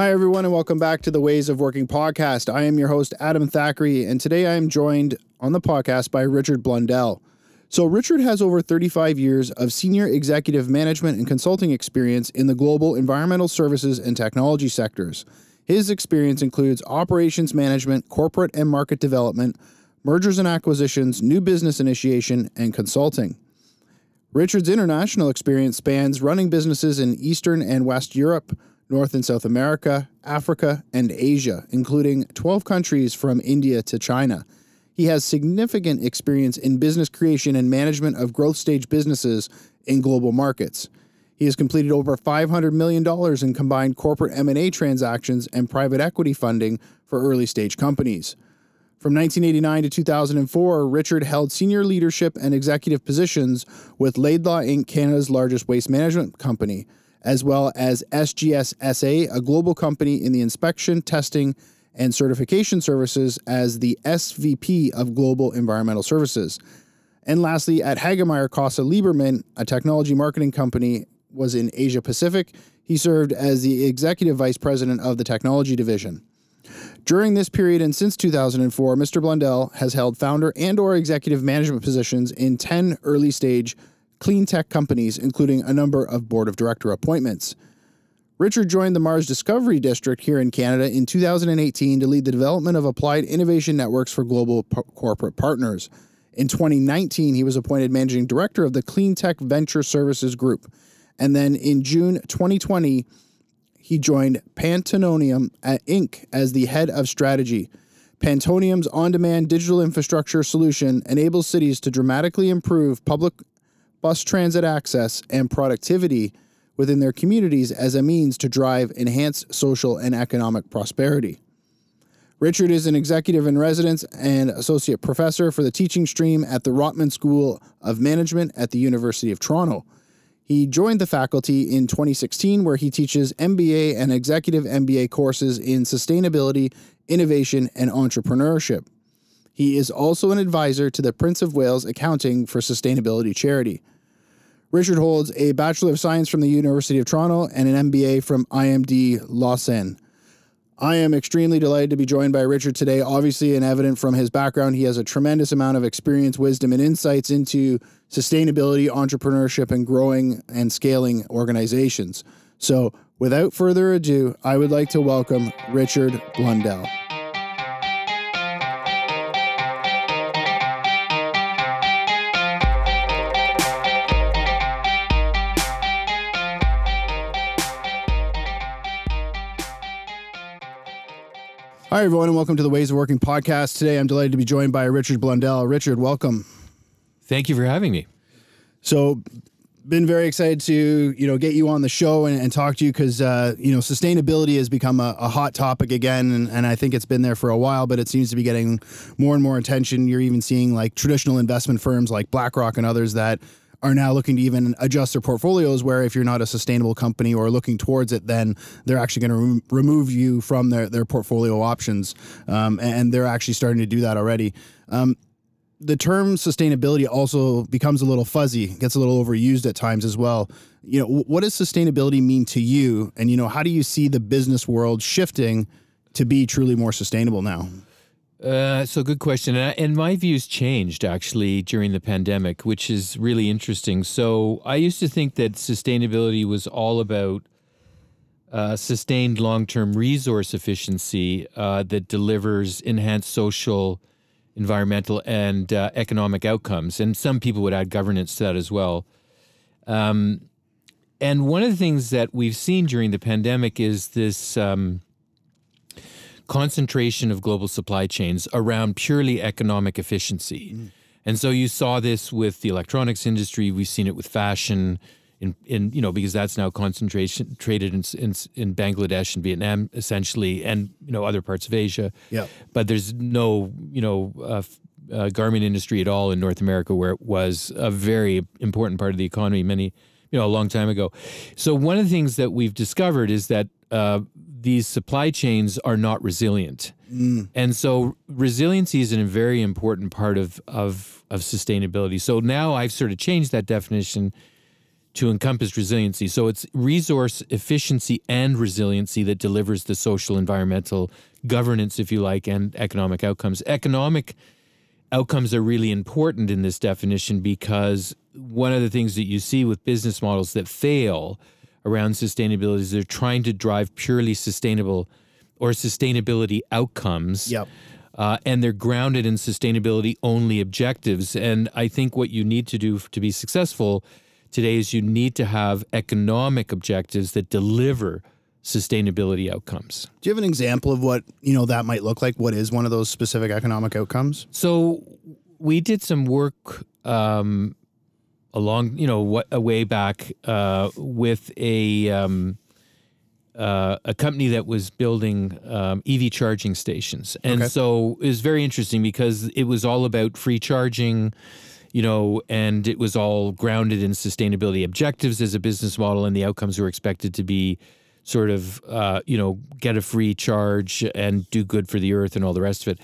Hi, everyone, and welcome back to the Ways of Working podcast. I am your host, Adam Thackeray, and today I am joined on the podcast by Richard Blundell. So, Richard has over 35 years of senior executive management and consulting experience in the global environmental services and technology sectors. His experience includes operations management, corporate and market development, mergers and acquisitions, new business initiation, and consulting. Richard's international experience spans running businesses in Eastern and West Europe, North and South America, Africa, and Asia, including 12 countries from India to China. He has significant experience in business creation and management of growth stage businesses in global markets. He has completed over $500 million in combined corporate M&A transactions and private equity funding for early stage companies. From 1989 to 2004, Richard held senior leadership and executive positions with Laidlaw Inc., Canada's largest waste management company, as well as SGS SA, a global company in the inspection, testing, and certification services as the SVP of Global Environmental Services. And lastly, at Hagemeyer Cosa Liebermann, a technology marketing company, was in Asia Pacific. He served as the executive vice president of the technology division. During this period and since 2004, Mr. Blundell has held founder and or executive management positions in 10 early stage clean tech companies, including a number of board of director appointments. Richard joined the MaRS Discovery District here in Canada in 2018 to lead the development of applied innovation networks for global p- corporate partners. In 2019, he was appointed managing director of the Clean Tech Venture Services Group. And then in June 2020, he joined Pantonium uh, Inc. as the head of strategy. Pantonium's on demand digital infrastructure solution enables cities to dramatically improve public bus transit access and productivity within their communities as a means to drive enhanced social and economic prosperity. Richard is an executive in residence and associate professor for the teaching stream at the Rotman School of Management at the University of Toronto. He joined the faculty in 2016, where he teaches MBA and executive MBA courses in sustainability, innovation, and entrepreneurship. He is also an advisor to the Prince of Wales Accounting for Sustainability charity. Richard holds a Bachelor of Science from the University of Toronto and an MBA from IMD Lausanne. I am extremely delighted to be joined by Richard today. Obviously, and evident from his background, he has a tremendous amount of experience, wisdom, and insights into sustainability, entrepreneurship, and growing and scaling organizations. So, without further ado, I would like to welcome Richard Blundell. Hi, everyone, and welcome to the Ways of Working podcast. Today, I'm delighted to be joined by Richard Blundell. Richard, welcome. Thank you for having me. So, been very excited to you know get you on the show and, and talk to you because uh, you know sustainability has become a, a hot topic again, and, and, I think it's been there for a while, but it seems to be getting more and more attention. You're even seeing like traditional investment firms like BlackRock and others that are now looking to even adjust their portfolios where if you're not a sustainable company or looking towards it, then they're actually going to re- remove you from their, their portfolio options. Um, and they're actually starting to do that already. Um, the term sustainability also becomes a little fuzzy, gets a little overused at times as well. You know, what does sustainability mean to you? And, you know, how do you see the business world shifting to be truly more sustainable now? Uh, so good question, and, and my views changed actually during the pandemic, which is really interesting. So I used to think that sustainability was all about uh, sustained long-term resource efficiency uh, that delivers enhanced social, environmental, and uh, economic outcomes. And some people would add governance to that as well. Um, and one of the things that we've seen during the pandemic is this. Um, concentration of global supply chains around purely economic efficiency. Mm. And so you saw this with the electronics industry. We've seen it with fashion, in, in you know because that's now concentration traded in, in, in Bangladesh and Vietnam essentially, and you know other parts of Asia. Yeah. But there's no you know uh, uh, garment industry at all in North America where it was a very important part of the economy many you know a long time ago. So one of the things that we've discovered is that uh, these supply chains are not resilient. Mm. And so resiliency is a very important part of, of, of sustainability. So now I've sort of changed that definition to encompass resiliency. So it's resource efficiency and resiliency that delivers the social, environmental governance, if you like, and economic outcomes. Economic outcomes are really important in this definition because one of the things that you see with business models that fail around sustainability is they're trying to drive purely sustainable or sustainability outcomes. Yep. Uh, and they're grounded in sustainability only objectives. And I think what you need to do to be successful today is you need to have economic objectives that deliver sustainability outcomes. Do you have an example of what you know that might look like? What is one of those specific economic outcomes? So we did some work um, along, you know, what a way back uh, with a um, uh, a company that was building um, EV charging stations, and Okay. so it was very interesting because it was all about free charging. You know, and it was all grounded in sustainability objectives as a business model, and the outcomes were expected to be sort of, uh, you know, get a free charge and do good for the earth and all the rest of it.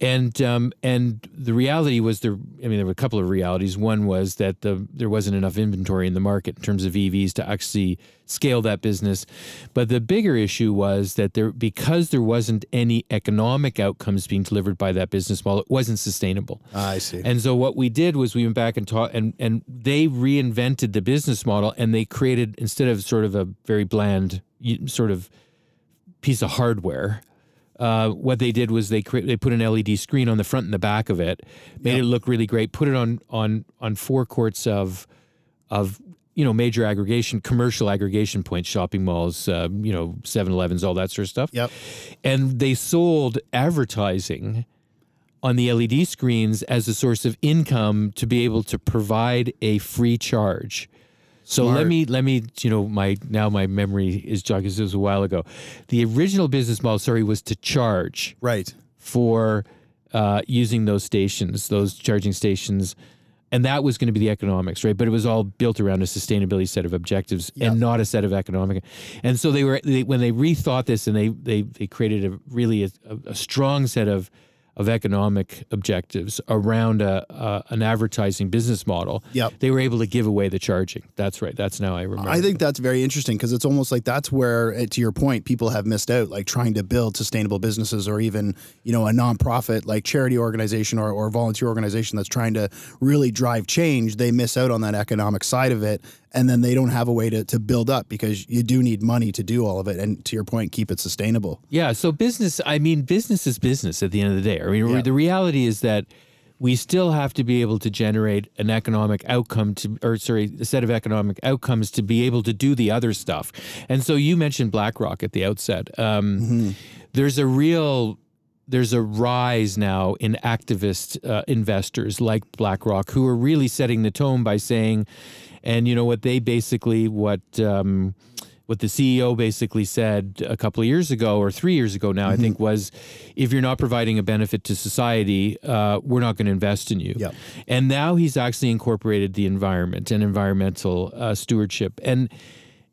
And um, and the reality was there. I mean, there were a couple of realities. One was that the there wasn't enough inventory in the market in terms of EVs to actually scale that business. But the bigger issue was that there because there wasn't any economic outcomes being delivered by that business model, it wasn't sustainable. I see. And so what we did was we went back and taught, and and they reinvented the business model, and they created instead of sort of a very bland sort of piece of hardware. Uh, what they did was they cre- they put an LED screen on the front and the back of it, made it look really great. Put it on on on forecourts of of you know major aggregation, commercial aggregation points, shopping malls, uh, you know 7-Elevens, all that sort of stuff Yep. and they sold advertising on the LED screens as a source of income to be able to provide a free charge. So let me let me you know my now my memory is jogging. This was a while ago. The original business model, sorry, was to charge Right. for uh, using those stations, those charging stations, and that was going to be the economics, right? But it was all built around a sustainability set of objectives Yeah. and not a set of economic. And so they were they, when they rethought this and they they they created a really a, a strong set of of economic objectives around a, a an advertising business model. Yep. They were able to give away the charging. That's right. That's now I remember. I think that's very interesting because it's almost like that's where, eh, to your point, people have missed out, like trying to build sustainable businesses or even, you know, a nonprofit like charity organization or, or volunteer organization that's trying to really drive change. They miss out on that economic side of it. And then they don't have a way to, to build up because you do need money to do all of it. And to your point, keep it sustainable. Yeah. So business, I mean, business is business at the end of the day. I mean, Yeah. the reality is that we still have to be able to generate an economic outcome to, or sorry, a set of economic outcomes to be able to do the other stuff. And so you mentioned BlackRock at the outset. Um, There's a real there's a rise now in activist uh, investors like BlackRock who are really setting the tone by saying, and you know what they basically what um, what the CEO basically said a couple of years ago or three years ago now I think was, if you're not providing a benefit to society, uh, we're not going to invest in you. Yep. And now he's actually incorporated the environment and environmental uh, stewardship and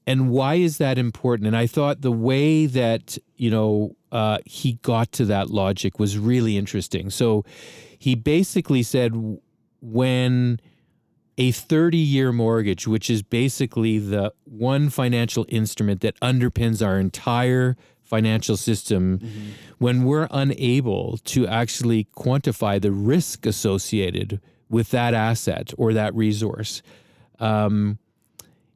and why is that important? And I thought the way that you know uh, he got to that logic was really interesting. So he basically said when a 30 year mortgage, which is basically the one financial instrument that underpins our entire financial system, when we're unable to actually quantify the risk associated with that asset or that resource, um,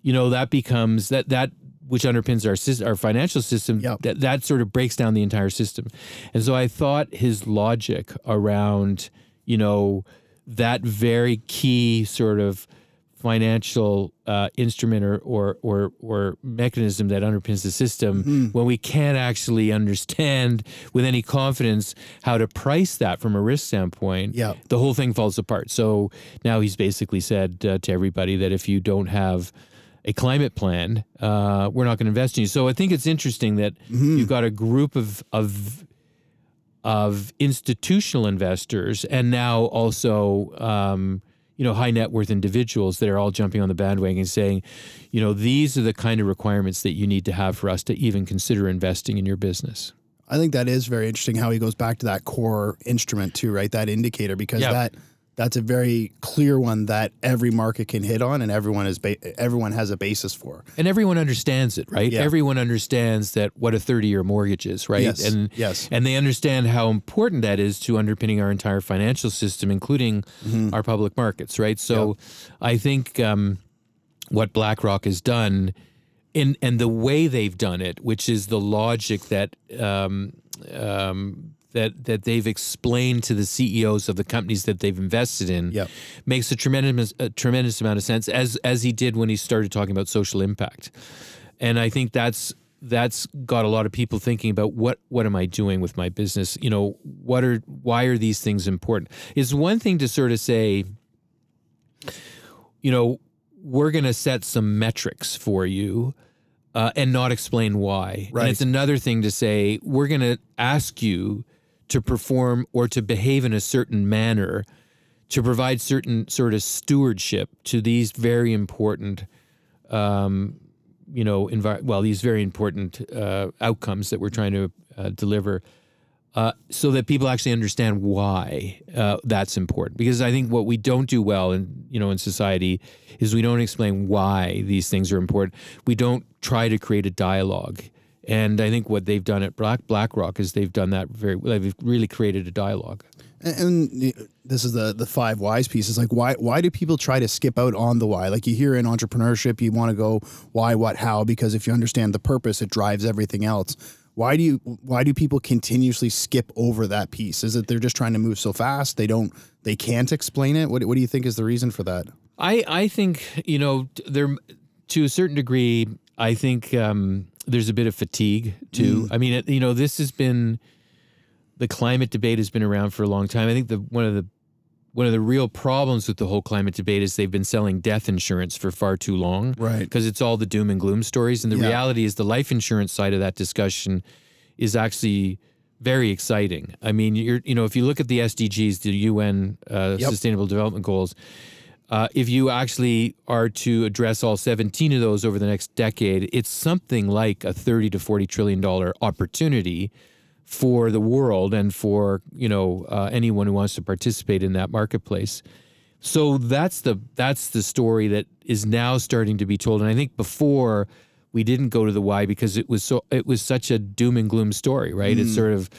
you know that becomes that that which underpins our system, our financial system Yep. that that sort of breaks down the entire system. And so i thought his logic around you know that very key sort of financial uh, instrument or, or or or mechanism that underpins the system when we can't actually understand with any confidence how to price that from a risk standpoint Yep. the whole thing falls apart. So now he's basically said uh, to everybody that if you don't have a climate plan, uh, we're not going to invest in you. So I think it's interesting that you've got a group of of of institutional investors and now also um, you know high net worth individuals that are all jumping on the bandwagon and saying, you know, these are the kind of requirements that you need to have for us to even consider investing in your business. I think that is very interesting how he goes back to that core instrument too, right? That indicator because Yeah. that that's a very clear one that every market can hit on, and everyone is ba- everyone has a basis for. And everyone understands it, right? Yeah. Everyone understands that what a 30-year mortgage is, right? Yes, And yes. and they understand how important that is to underpinning our entire financial system, including Mm-hmm. our public markets, right? So, I think um, what BlackRock has done, in and the way they've done it, which is the logic that um, um, that that they've explained to the CEOs of the companies that they've invested in, Yep. makes a tremendous a tremendous amount of sense. As as he did when he started talking about social impact, and I think that's that's got a lot of people thinking about what what am I doing with my business? You know, what are why are these things important? It's one thing to sort of say, you know, we're going to set some metrics for you uh, and not explain why. Right. And it's another thing to say, we're going to ask you to perform or to behave in a certain manner to provide certain sort of stewardship to these very important, um, you know, envi- well, these very important uh, outcomes that we're trying to uh, deliver uh, so that people actually understand why uh, that's important. Because I think what we don't do well in you know in society is we don't explain why these things are important. We don't try to create a dialogue. And I think what they've done at Black BlackRock is they've done that very. They've really created a dialogue. And, and this is the the five whys piece. Is like why why do people try to skip out on the why? Like you hear in entrepreneurship, you want to go why, what, how, because if you understand the purpose, it drives everything else. Why do you why do people continuously skip over that piece? Is it they're just trying to move so fast they don't they can't explain it? What what do you think is the reason for that? I I think you know there to a certain degree. I think um, there's a bit of fatigue too. I mean, it, you know, this has been the climate debate has been around for a long time. I think the one of the one of the real problems with the whole climate debate is they've been selling death insurance for far too long. Right. Because it's all the doom and gloom stories. And the Yeah. reality is the life insurance side of that discussion is actually very exciting. I mean, you're you know, if you look at the SDGs, the UN uh, Yep. Sustainable Development Goals, uh, if you actually are to address all 17 of those over the next decade, it's something like a 30 to 40 trillion dollar opportunity for the world and for you know uh, anyone who wants to participate in that marketplace. So that's the that's the story that is now starting to be told. And I think before we didn't go to the why because it was so it was such a doom and gloom story, right? It's sort of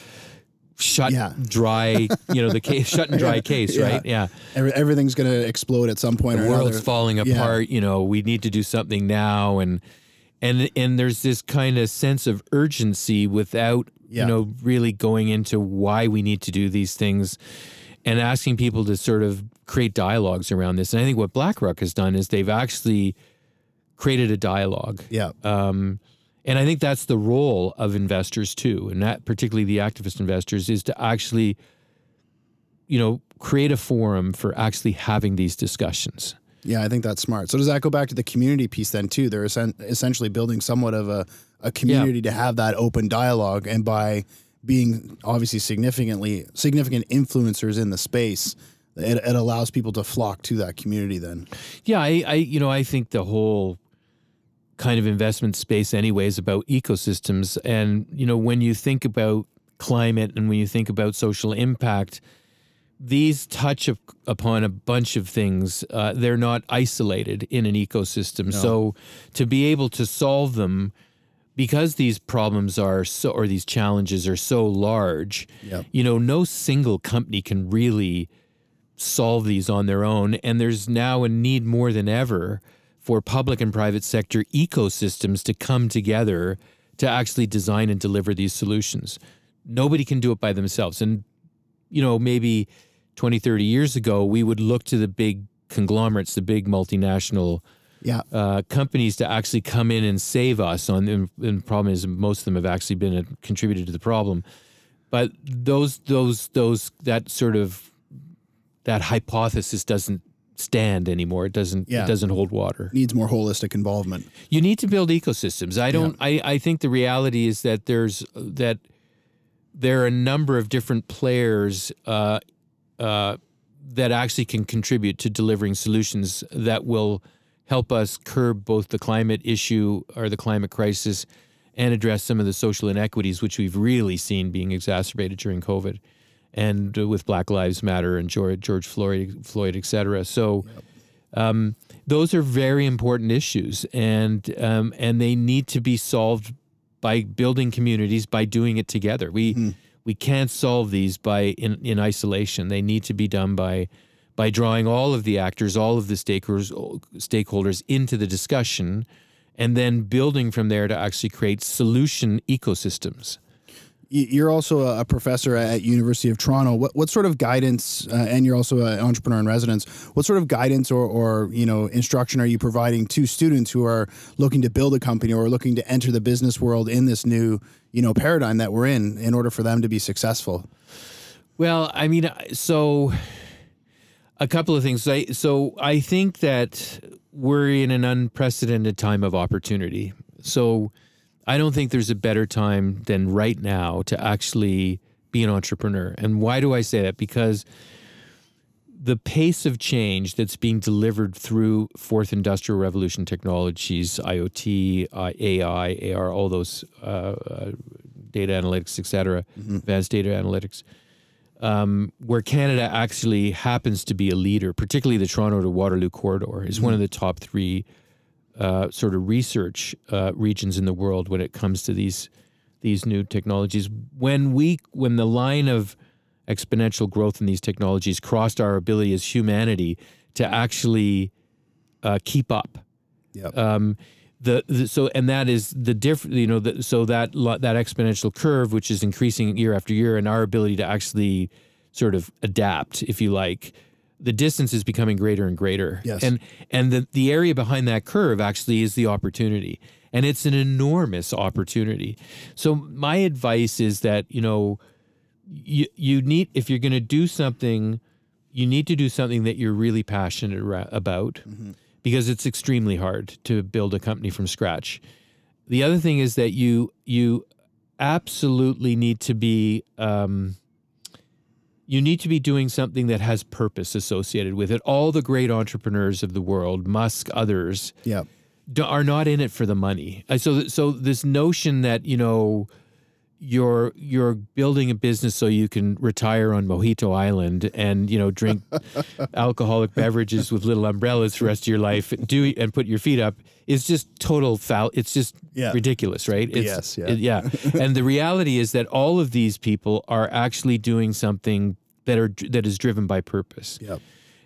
shut Yeah. dry, you know, the case shut and dry case, Yeah. right? Yeah. Every, everything's going to explode at some point The or world's another. falling Yeah. apart, you know, we need to do something now and and and there's this kind of sense of urgency without Yeah. you know really going into why we need to do these things and asking people to sort of create dialogues around this. And I think what BlackRock has done is they've actually created a dialogue. Yeah. Um, and I think that's the role of investors too, and that particularly the activist investors is to actually, you know, create a forum for actually having these discussions. Yeah, I think that's smart. So does that go back to the community piece then too? They're essen- essentially building somewhat of a, a community to have that open dialogue, and by being obviously significantly significant influencers in the space, it, it allows people to flock to that community. Then, Yeah, I, I, you know, I think the whole kind of investment space, anyways about ecosystems. And you know, when you think about climate and when you think about social impact, these touch up, upon a bunch of things. Uh, they're not isolated in an ecosystem. So to be able to solve them, because these problems are so, or these challenges are so large, Yep. you know, no single company can really solve these on their own. And there's now a need more than ever for public and private sector ecosystems to come together to actually design and deliver these solutions. Nobody can do it by themselves. And, you know, maybe 20, 30 years ago, we would look to the big conglomerates, the big multinational yeah, uh, companies to actually come in and save us on and and the problem is most of them have actually been a, contributed to the problem but those those those that sort of that hypothesis doesn't stand anymore. It doesn't Yeah. it doesn't hold water. Needs more holistic involvement. you need to build ecosystems. I don't I, I think the reality is that there's that there are a number of different players uh, uh, that actually can contribute to delivering solutions that will help us curb both the climate issue or the climate crisis and address some of the social inequities which we've really seen being exacerbated during covid and uh, with Black Lives Matter and George, George Floyd, Floyd, et cetera. So. Um, those are very important issues, and um, and they need to be solved by building communities by doing it together. We mm. we can't solve these by in, in isolation. They need to be done by by drawing all of the actors, all of the stakeholders stakeholders into the discussion, and then building from there to actually create solution ecosystems. You're also a professor at University of Toronto. What, what sort of guidance, uh, and you're also an entrepreneur in residence. What sort of guidance or, or you know instruction are you providing to students who are looking to build a company or looking to enter the business world in this new you know paradigm that we're in, in order for them to be successful? Well, I mean, so a couple of things. so I think that we're in an unprecedented time of opportunity. So I don't think there's a better time than right now to actually be an entrepreneur. And why do I say that? Because the pace of change that's being delivered through fourth industrial revolution technologies, IoT, uh, AI, AR, all those uh, uh, data analytics, et cetera, mm-hmm. advanced data analytics, um, where Canada actually happens to be a leader, particularly the Toronto to Waterloo corridor, is mm-hmm. one of the top three uh, sort of research uh, regions in the world when it comes to these these new technologies. When we when the line of exponential growth in these technologies crossed our ability as humanity to actually uh, keep up. Yep. Um, the, the, so and that is the different you know the, so that that exponential curve which is increasing year after year and our ability to actually sort of adapt if you like the distance is becoming greater and greater. Yes. And and the, the area behind that curve actually is the opportunity. And it's an enormous opportunity. So my advice is that, you know, you you need if you're going to do something, you need to do something that you're really passionate about mm-hmm. because it's extremely hard to build a company from scratch. The other thing is that you you absolutely need to be um, you need to be doing something that has purpose associated with it. All the great entrepreneurs of the world, Musk, others, yeah. are not in it for the money. So, so this notion that you know you're you're building a business so you can retire on Mojito Island and you know drink alcoholic beverages with little umbrellas for the rest of your life, do and put your feet up is just total foul. It's just yeah. ridiculous, right? It's, yes, yeah, it, yeah. and the reality is that all of these people are actually doing something that are that is driven by purpose. Yep.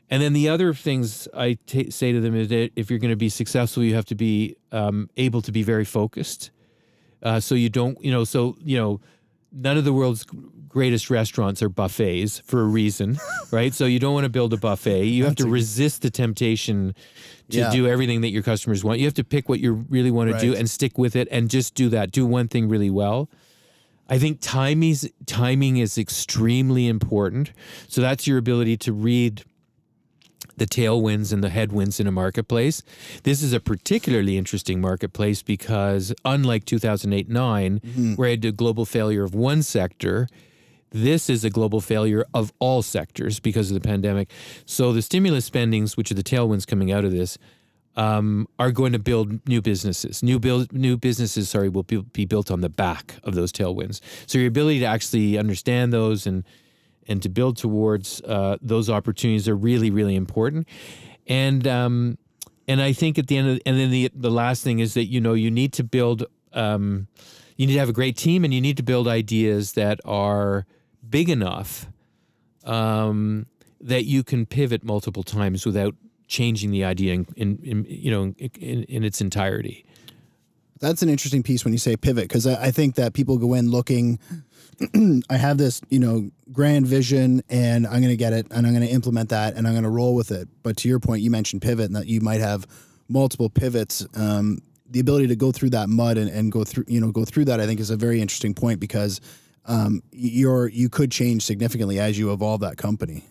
And then the other things I t- say to them is that if you're going to be successful, you have to be um, able to be very focused. Uh, so you don't, you know, so you know, none of the world's greatest restaurants are buffets for a reason, right? So you don't want to build a buffet. You have to resist the temptation to yeah. do everything that your customers want. You have to pick what you really want right. to do and stick with it, and just do that. Do one thing really well. I think timing is, timing is extremely important. So that's your ability to read the tailwinds and the headwinds in a marketplace. This is a particularly interesting marketplace because, unlike 2008 9, mm-hmm. where I had a global failure of one sector, this is a global failure of all sectors because of the pandemic. So the stimulus spendings, which are the tailwinds coming out of this, um, are going to build new businesses. New build new businesses, sorry, will be, built on the back of those tailwinds. So your ability to actually understand those and and to build towards uh, those opportunities are really really important. And um, and I think at the end of and then the the last thing is that you know you need to build um, you need to have a great team and you need to build ideas that are big enough um, that you can pivot multiple times without changing the idea in, in, in you know in, in, its entirety. That's an interesting piece when you say pivot because I, I think that people go in looking. I have this, you know, grand vision, and I'm going to get it, and I'm going to implement that, and I'm going to roll with it. But to your point, you mentioned pivot, and that you might have multiple pivots. Um, the ability to go through that mud and, and go through, you know, go through that, I think is a very interesting point because um, you're you could change significantly as you evolve that company.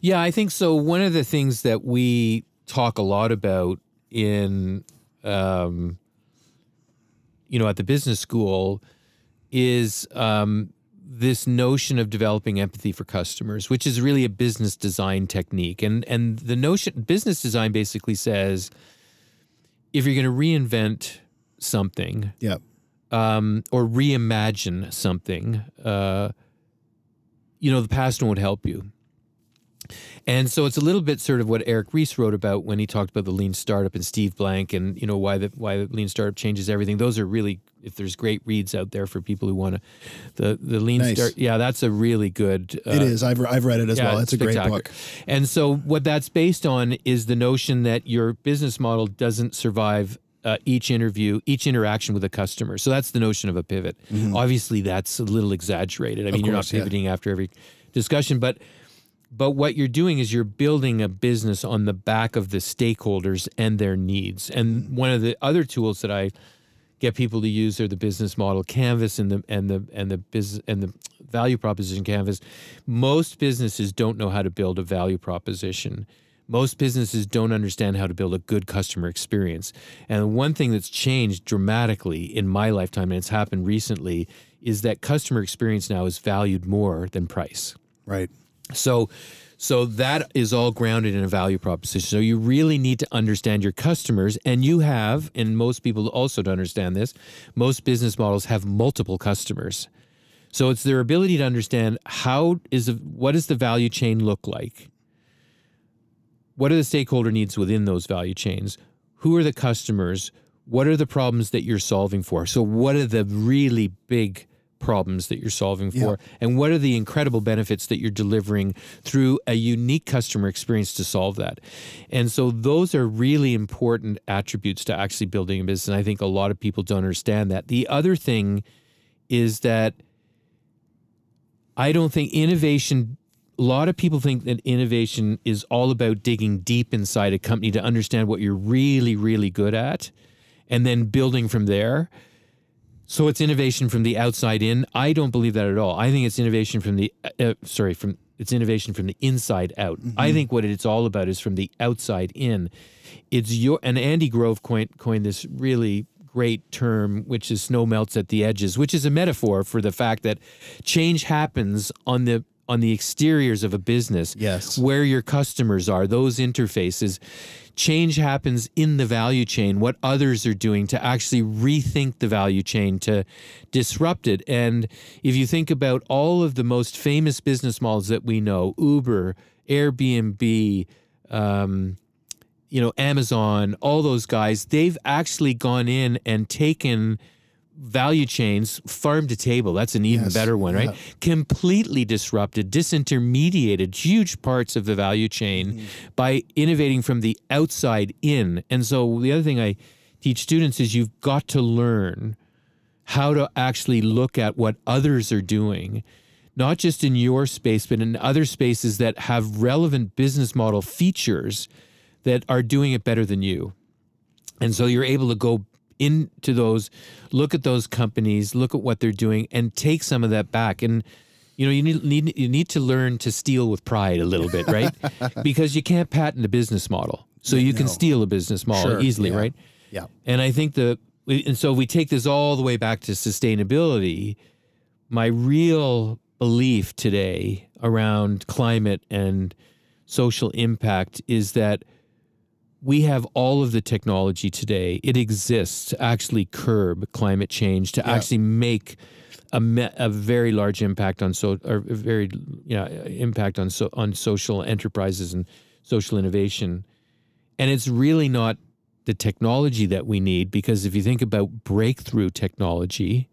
Yeah, I think so. One of the things that we talk a lot about in, um, you know, at the business school is um, this notion of developing empathy for customers, which is really a business design technique. And and the notion business design basically says if you're going to reinvent something, yeah, um, or reimagine something. Uh, you know, the past won't help you. And so it's a little bit sort of what Eric Ries wrote about when he talked about the lean startup and Steve Blank and you know why the why the lean startup changes everything. Those are really if there's great reads out there for people who want to the the lean Nice. start yeah that's a really good uh, it is. I've I've read it as yeah, well. It's a great book. And so what that's based on is the notion that your business model doesn't survive uh, each interview, each interaction with a customer. So that's the notion of a pivot. Obviously, that's a little exaggerated. I mean, you're not Mm-hmm. yeah. pivoting after every discussion, but but what you're doing is you're building a business on the back of the stakeholders and their needs. And one of the other tools that I get people to use are the business model canvas and the and the and the business and the value proposition canvas. Most businesses don't know how to build a value proposition. Most businesses don't understand how to build a good customer experience. And one thing that's changed dramatically in my lifetime, and it's happened recently, is that customer experience now is valued more than price. Right. So so that is all grounded in a value proposition. So you really need to understand your customers and you have and most people also to understand this, most business models have multiple customers. So it's their ability to understand how is the, what does the value chain look like? What are the stakeholder needs within those value chains? Who are the customers? What are the problems that you're solving for? So what are the really big problems that you're solving for? And what are the incredible benefits that you're delivering through a unique customer experience to solve that? And so those are really important attributes to actually building a business and i think a lot of people don't understand that. The other thing is that i don't think innovation a lot of people think that innovation is all about digging deep inside a company to understand what you're really really good at and then building from there so it's innovation from the outside in. I don't believe that at all. I think it's innovation from the uh, sorry from it's innovation from the inside out. I think what it's all about is from the outside in. It's your and Andy Grove coined coined this really great term, which is snow melts at the edges, which is a metaphor for the fact that change happens on the on the exteriors of a business Yes. where your customers are, those interfaces. Change happens in the value chain, what others are doing to actually rethink the value chain, to disrupt it. And if you think about all of the most famous business models that we know Uber, Airbnb, um, you know, Amazon, all those guys, they've actually gone in and taken value chains farm to table. That's an even Yes, better one right? Yeah. completely disrupted disintermediated huge parts of the value chain Mm-hmm. by innovating from the outside in. And so the other thing i teach students is you've got to learn how to actually look at what others are doing not just in your space but in other spaces that have relevant business model features that are doing it better than you. And so you're able to go into those, look at those companies, look at what they're doing, and take some of that back. And you know, you need, need you need to learn to steal with pride a little bit, right? because you can't patent a business model, so you can steal a business model Sure, easily, yeah. right? Yeah. And I think the and so if we take this all the way back to sustainability. My real belief today around climate and social impact is that we have all of the technology today. It exists to actually curb climate change, to Yeah. actually make a, me- a very large impact on so or a very you know impact on so on social enterprises and social innovation. And it's really not the technology that we need because if you think about breakthrough technology,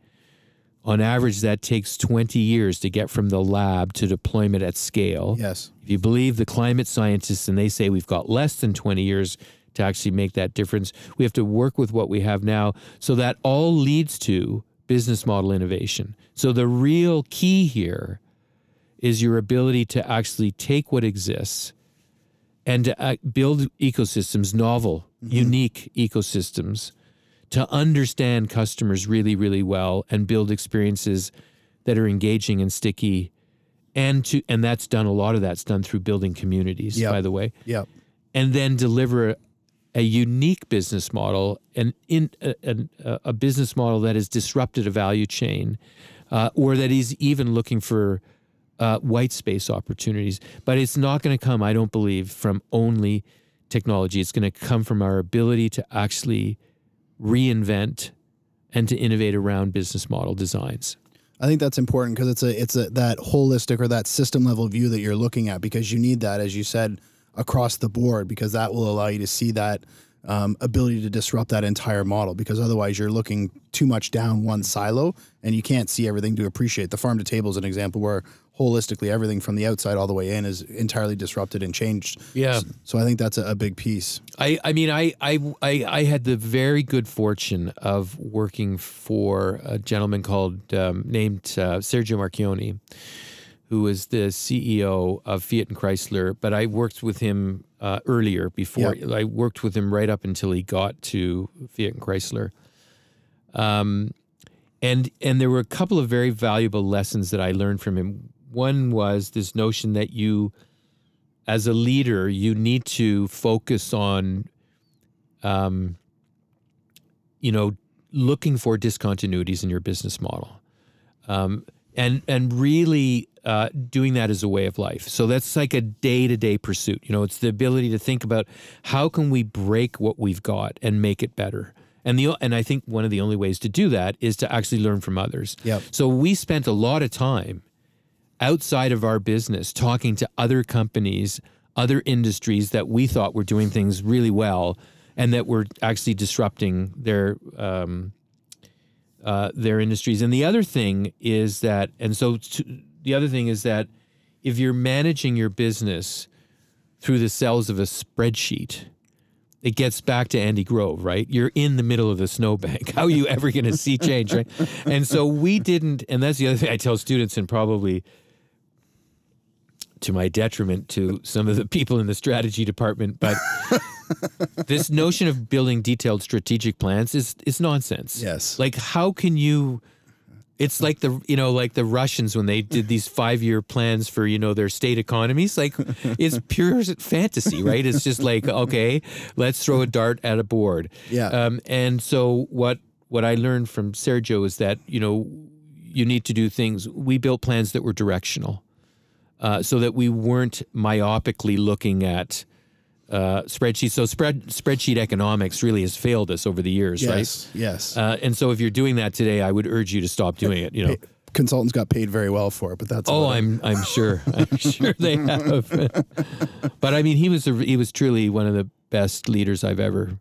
on average that takes 20 years to get from the lab to deployment at scale. Yes. If you believe the climate scientists and they say we've got less than 20 years to actually make that difference, we have to work with what we have now. So that all leads to business model innovation. So the real key here is your ability to actually take what exists and to uh, build ecosystems, novel, unique ecosystems, to understand customers really, really well and build experiences that are engaging and sticky. And to and that's done a lot of that's done through building communities, Yep. by the way Yeah. and then deliver a, unique business model and in a, a, a business model that has disrupted a value chain uh, or that is even looking for uh, white space opportunities but it's not going to come i don't believe from only technology it's going to come from our ability to actually reinvent and to innovate around business model designs I think that's important because it's a it's a that holistic or that system level view that you're looking at because you need that as you said across the board because that will allow you to see that um, ability to disrupt that entire model because otherwise you're looking too much down one silo and you can't see everything to appreciate. The farm to table is an example where holistically everything from the outside all the way in is entirely disrupted and changed. Yeah. So I think that's a, a big piece. I, I mean, I, I, I, I had the very good fortune of working for a gentleman called, um, named uh, Sergio Marchionne, who was the CEO of Fiat and Chrysler. But I worked with him uh, earlier before. I worked with him right up until he got to Fiat and Chrysler. Um, and and there were a couple of very valuable lessons that I learned from him. One was this notion that you, as a leader, you need to focus on, um, you know, looking for discontinuities in your business model, um, and and really uh, doing that as a way of life. So that's like a day to day pursuit. You know, it's the ability to think about how can we break what we've got and make it better. And the and I think one of the only ways to do that is to actually learn from others. Yep. So we spent a lot of time outside of our business talking to other companies, other industries that we thought were doing things really well and that were actually disrupting their um, uh, their industries. And the other thing is that, and so to, the other thing is that if you're managing your business through the cells of a spreadsheet, it gets back to Andy Grove, right? You're in the middle of the snowbank. How are you ever going to see change, right? And so we didn't, and that's the other thing I tell students, and probably to my detriment to some of the people in the strategy department, but this notion of building detailed strategic plans is is nonsense. Yes. Like how can you it's like the you know like the Russians when they did these 5-year plans for you know their state economies like it's pure fantasy, right? It's just like okay, let's throw a dart at a board. Yeah. Um and so what what I learned from Sergio is that, you know, you need to do things. We built plans that were directional uh, so that we weren't myopically looking at uh, spreadsheets. So spread spreadsheet economics really has failed us over the years, Yes. right? Yes. Uh, and so if you're doing that today, I would urge you to stop doing it. You know. Consultants got paid very well for it, but that's Oh. I'm I'm sure I'm sure they have. but I mean, he was a, he was truly one of the best leaders I've ever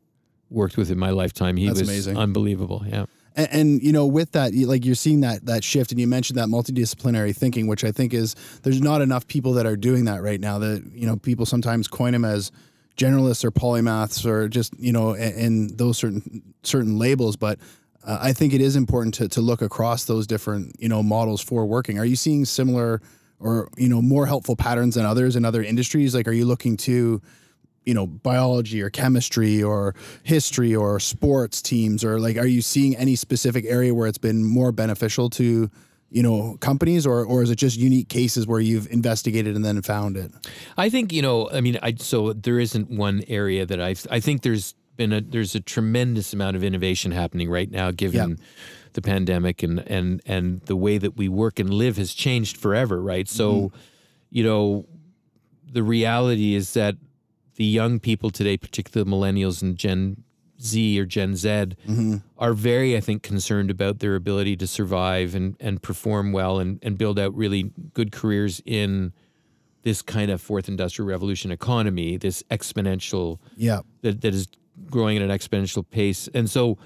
worked with in my lifetime. He That's was amazing. unbelievable. Yeah. And, and you know with that like you're seeing that that shift and you mentioned that multidisciplinary thinking which i think is there's not enough people that are doing that right now that you know people sometimes coin them as generalists or polymaths or just you know and those certain certain labels but uh, i think it is important to, to look across those different you know models for working. Are you seeing similar or you know more helpful patterns than others in other industries? Like are you looking to you know biology or chemistry or history or sports teams or like are you seeing any specific area where it's been more beneficial to you know companies or or is it just unique cases where you've investigated and then found it I think you know. I mean, I so there isn't one area that I. I think there's been a there's a tremendous amount of innovation happening right now, given the pandemic and and and the way that we work and live has changed forever, right? So, mm-hmm. you know, the reality is that the young people today, particularly millennials and Gen Z or Gen Z, are very, I think, concerned about their ability to survive and and perform well and and build out really good careers in this kind of fourth industrial revolution economy, this exponential yeah that, that is growing at an exponential pace. And so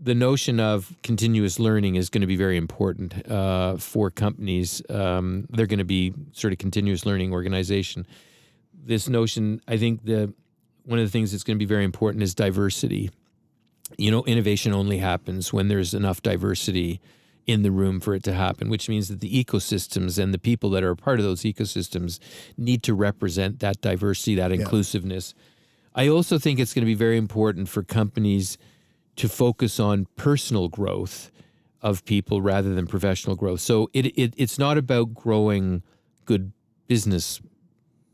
the notion of continuous learning is going to be very important uh, for companies. Um, they're going to be sort of continuous learning organization. This notion, I think the one of the things that's going to be very important is diversity. You know, innovation only happens when there's enough diversity in the room for it to happen, which means that the ecosystems and the people that are a part of those ecosystems need to represent that diversity, that inclusiveness. I also think it's going to be very important for companies to focus on personal growth of people rather than professional growth. So it, it it's not about growing good business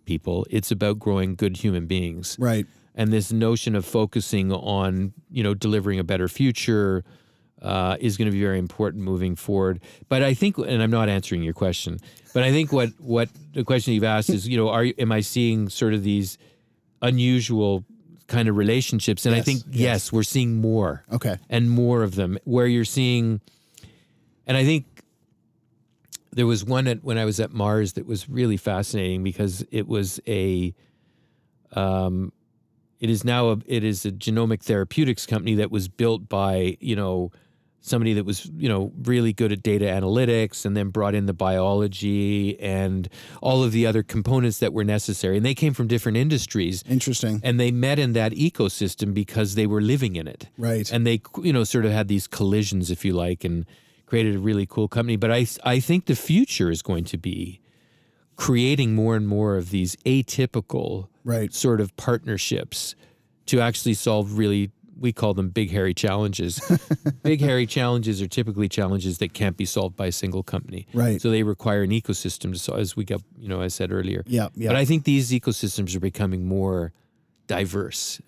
people; it's about growing good human beings right and this notion of focusing on you know delivering a better future uh, is going to be very important moving forward. But I think, and I'm not answering your question, but I think what what the question you've asked is, you know, are am I seeing sort of these unusual kind of relationships? And I think yes. yes, we're seeing more okay and more of them where you're seeing, and I think there was one at, when I was at MaRS that was really fascinating because it was a, um, it is now a, it is a genomic therapeutics company that was built by you know somebody that was you know really good at data analytics and then brought in the biology and all of the other components that were necessary and they came from different industries Interesting. and they met in that ecosystem because they were living in it Right. and they you know sort of had these collisions if you like and created a really cool company but i i think the future is going to be creating more and more of these atypical right. sort of partnerships to actually solve really we call them big hairy challenges big hairy challenges are typically challenges that can't be solved by a single company Right. so they require an ecosystem to solve as we got you know i said earlier Yeah. Yeah. but i think these ecosystems are becoming more diverse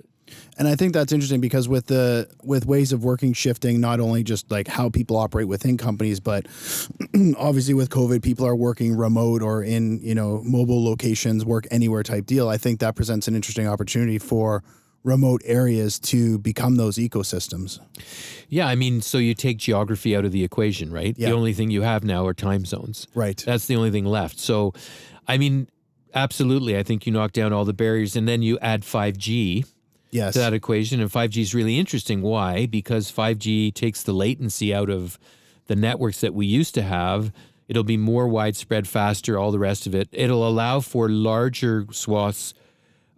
And I think that's interesting because with the with ways of working shifting, not only just like how people operate within companies, but obviously with COVID, people are working remote or in you know mobile locations, work anywhere type deal. I think that presents an interesting opportunity for remote areas to become those ecosystems. Yeah, I mean, so you take geography out of the equation, right? Yeah. The only thing you have now are time zones. Right. That's the only thing left. So, I mean, absolutely, I think you knock down all the barriers and then you add 5G Yes. to that equation. And 5G is really interesting. Why? Because 5G takes the latency out of the networks that we used to have. It'll be more widespread, faster, all the rest of it. It'll allow for larger swaths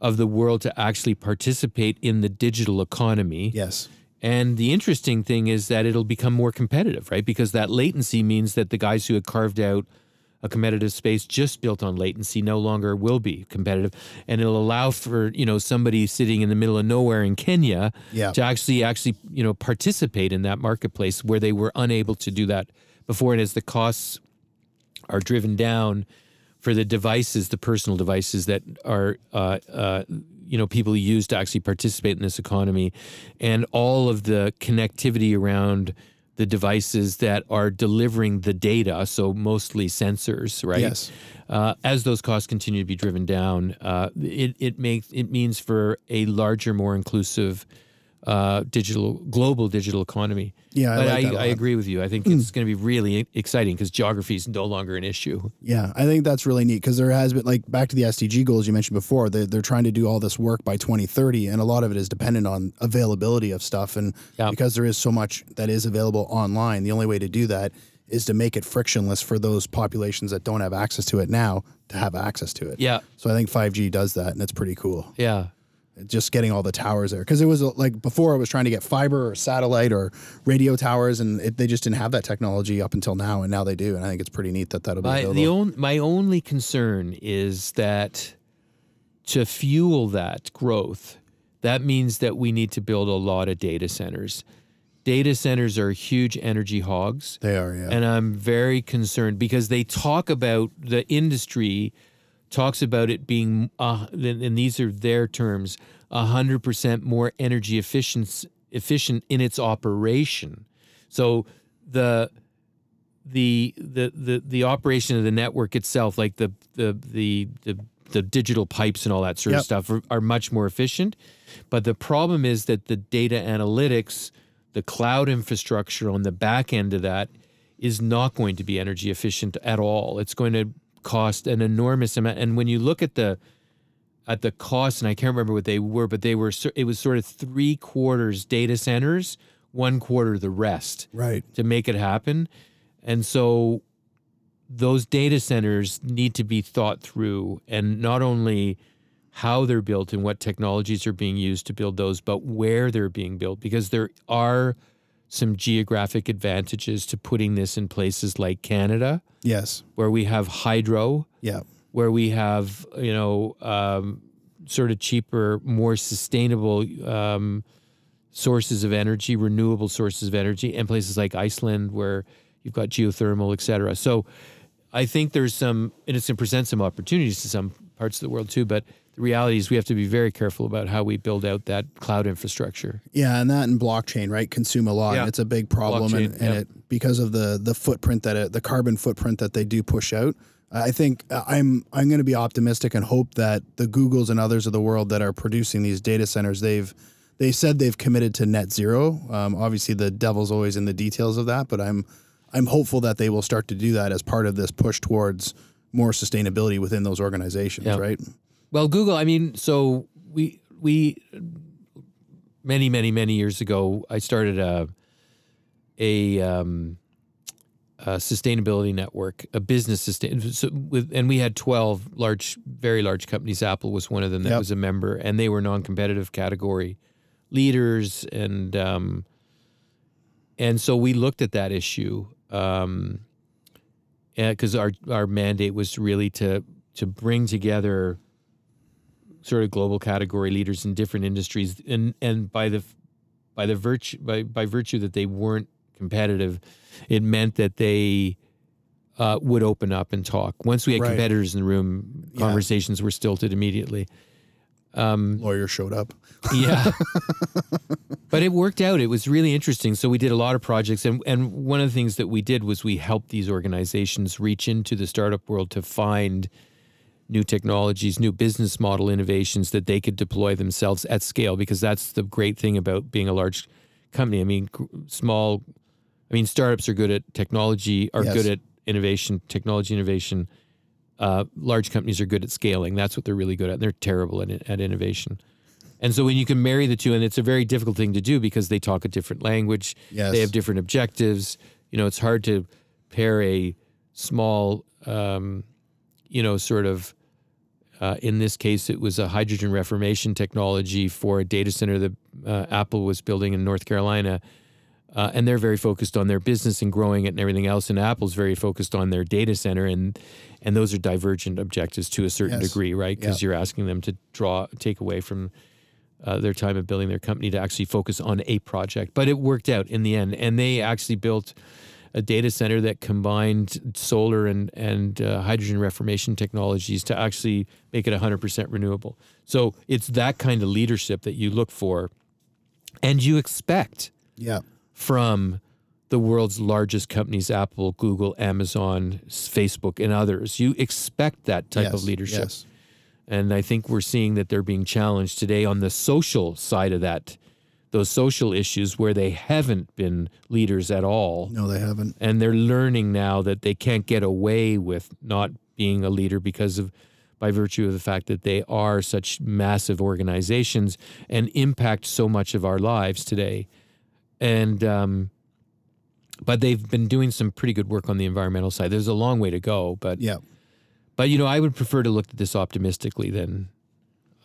of the world to actually participate in the digital economy. yes. And the interesting thing is that it'll become more competitive, right? Because that latency means that the guys who had carved out a competitive space just built on latency no longer will be competitive and it'll allow for you know somebody sitting in the middle of nowhere in Kenya Yeah. to actually actually you know participate in that marketplace where they were unable to do that before and as the costs are driven down for the devices, the personal devices that are, uh, uh, you know, people use to actually participate in this economy, and all of the connectivity around the devices that are delivering the data, so mostly sensors, right? Yes. Uh, as those costs continue to be driven down, uh, it it makes it means for a larger, more inclusive uh, digital global digital economy. Yeah, I but like I, that a lot. I agree with you. I think it's going to be really exciting because geography is no longer an issue. Yeah, I think that's really neat because there has been like back to the SDG goals you mentioned before. They they're trying to do all this work by 2030, and a lot of it is dependent on availability of stuff. And Yeah. because there is so much that is available online, the only way to do that is to make it frictionless for those populations that don't have access to it now to have access to it. Yeah, So I think 5G does that, and it's pretty cool. yeah, Just getting all the towers there because it was uh, like before I was trying to get fiber or satellite or radio towers, and it, they just didn't have that technology up until now, and now they do. And I think it's pretty neat that that'll be My available. the on, my only concern is that to fuel that growth, that means that we need to build a lot of data centers. Data centers are huge energy hogs. they are, yeah. And I'm very concerned because they talk about the industry talks about it being, uh, and these are their terms, 100% more energy efficient, efficient in its operation. So the the the the the operation of the network itself, like the the the the, the digital pipes and all that sort Yep. of stuff, are, are much more efficient. But the problem is that the data analytics, the cloud infrastructure on the back end of that, is not going to be energy efficient at all. It's going to cost an enormous amount. And when you look at the at the cost, and I can't remember what they were, but they were it was sort of three quarters data centers, one quarter the rest right. to make it happen. And so those data centers need to be thought through and not only how they're built and what technologies are being used to build those, but where they're being built because there are some geographic advantages to putting this in places like Canada Yes. where we have hydro Yeah. where we have you know um, sort of cheaper, more sustainable um, sources of energy, renewable sources of energy, and places like Iceland where you've got geothermal, et cetera. So I think there's some, and it's going to present some opportunities to some parts of the world too. But the reality is we have to be very careful about how we build out that cloud infrastructure. Yeah, and that and blockchain, right, consume a lot. Yeah. And it's a big problem, and, Blockchain, and yeah. it because of the the footprint that it, the carbon footprint that they do push out. I think uh, I'm I'm going to be optimistic and hope that the Googles and others of the world that are producing these data centers, they've they said they've committed to net zero. Um, obviously, the devil's always in the details of that, but I'm I'm hopeful that they will start to do that as part of this push towards more sustainability within those organizations, Yeah. right? Well, Google. I mean, so we we many many many years ago, I started a a, um, a sustainability network, a business sustain. So with and we had twelve large, very large companies. Apple was one of them that Yep. was a member, and they were non-competitive category leaders, and um, and so we looked at that issue. Um, because our our mandate was really to to bring together sort of global category leaders in different industries and and by the by the virtue by, by virtue that they weren't competitive it meant that they uh, would open up and talk once we had Right. competitors in the room Yeah. conversations were stilted immediately um, Lawyer showed up. yeah. but it worked out. It was really interesting. So we did a lot of projects and and one of the things that we did was we helped these organizations reach into the startup world to find new technologies, new business model innovations that they could deploy themselves at scale because that's the great thing about being a large company. I mean, small I mean, startups are good at technology, are Yes. good at innovation, technology innovation. Uh, large companies are good at scaling. That's what they're really good at. They're terrible at, at innovation. And so when you can marry the two, and it's a very difficult thing to do because they talk a different language, Yes. they have different objectives. You know, it's hard to pair a small, um, you know, sort of. Uh, in this case, it was a hydrogen reformation technology for a data center that uh, Apple was building in North Carolina. Uh, and they're very focused on their business and growing it and everything else. And Apple's very focused on their data center, and and those are divergent objectives to a certain Yes. degree, right? Because you're asking them to draw take away from uh, their time of building their company to actually focus on a project. But it worked out in the end, and they actually built a data center that combined solar and and uh, hydrogen reformation technologies to actually make it 100% renewable. So it's that kind of leadership that you look for, and you expect Yeah. from the world's largest companies Apple, Google, Amazon, Facebook, and others. You expect that type Yes, of leadership. yes. And I think we're seeing that they're being challenged today on the social side of that, those social issues where they haven't been leaders at all. No, they haven't. And they're learning now that they can't get away with not being a leader because of by virtue of the fact that they are such massive organizations and impact so much of our lives today. And um, but they've been doing some pretty good work on the environmental side. There's a long way to go, but Yeah. but you know, I would prefer to look at this optimistically than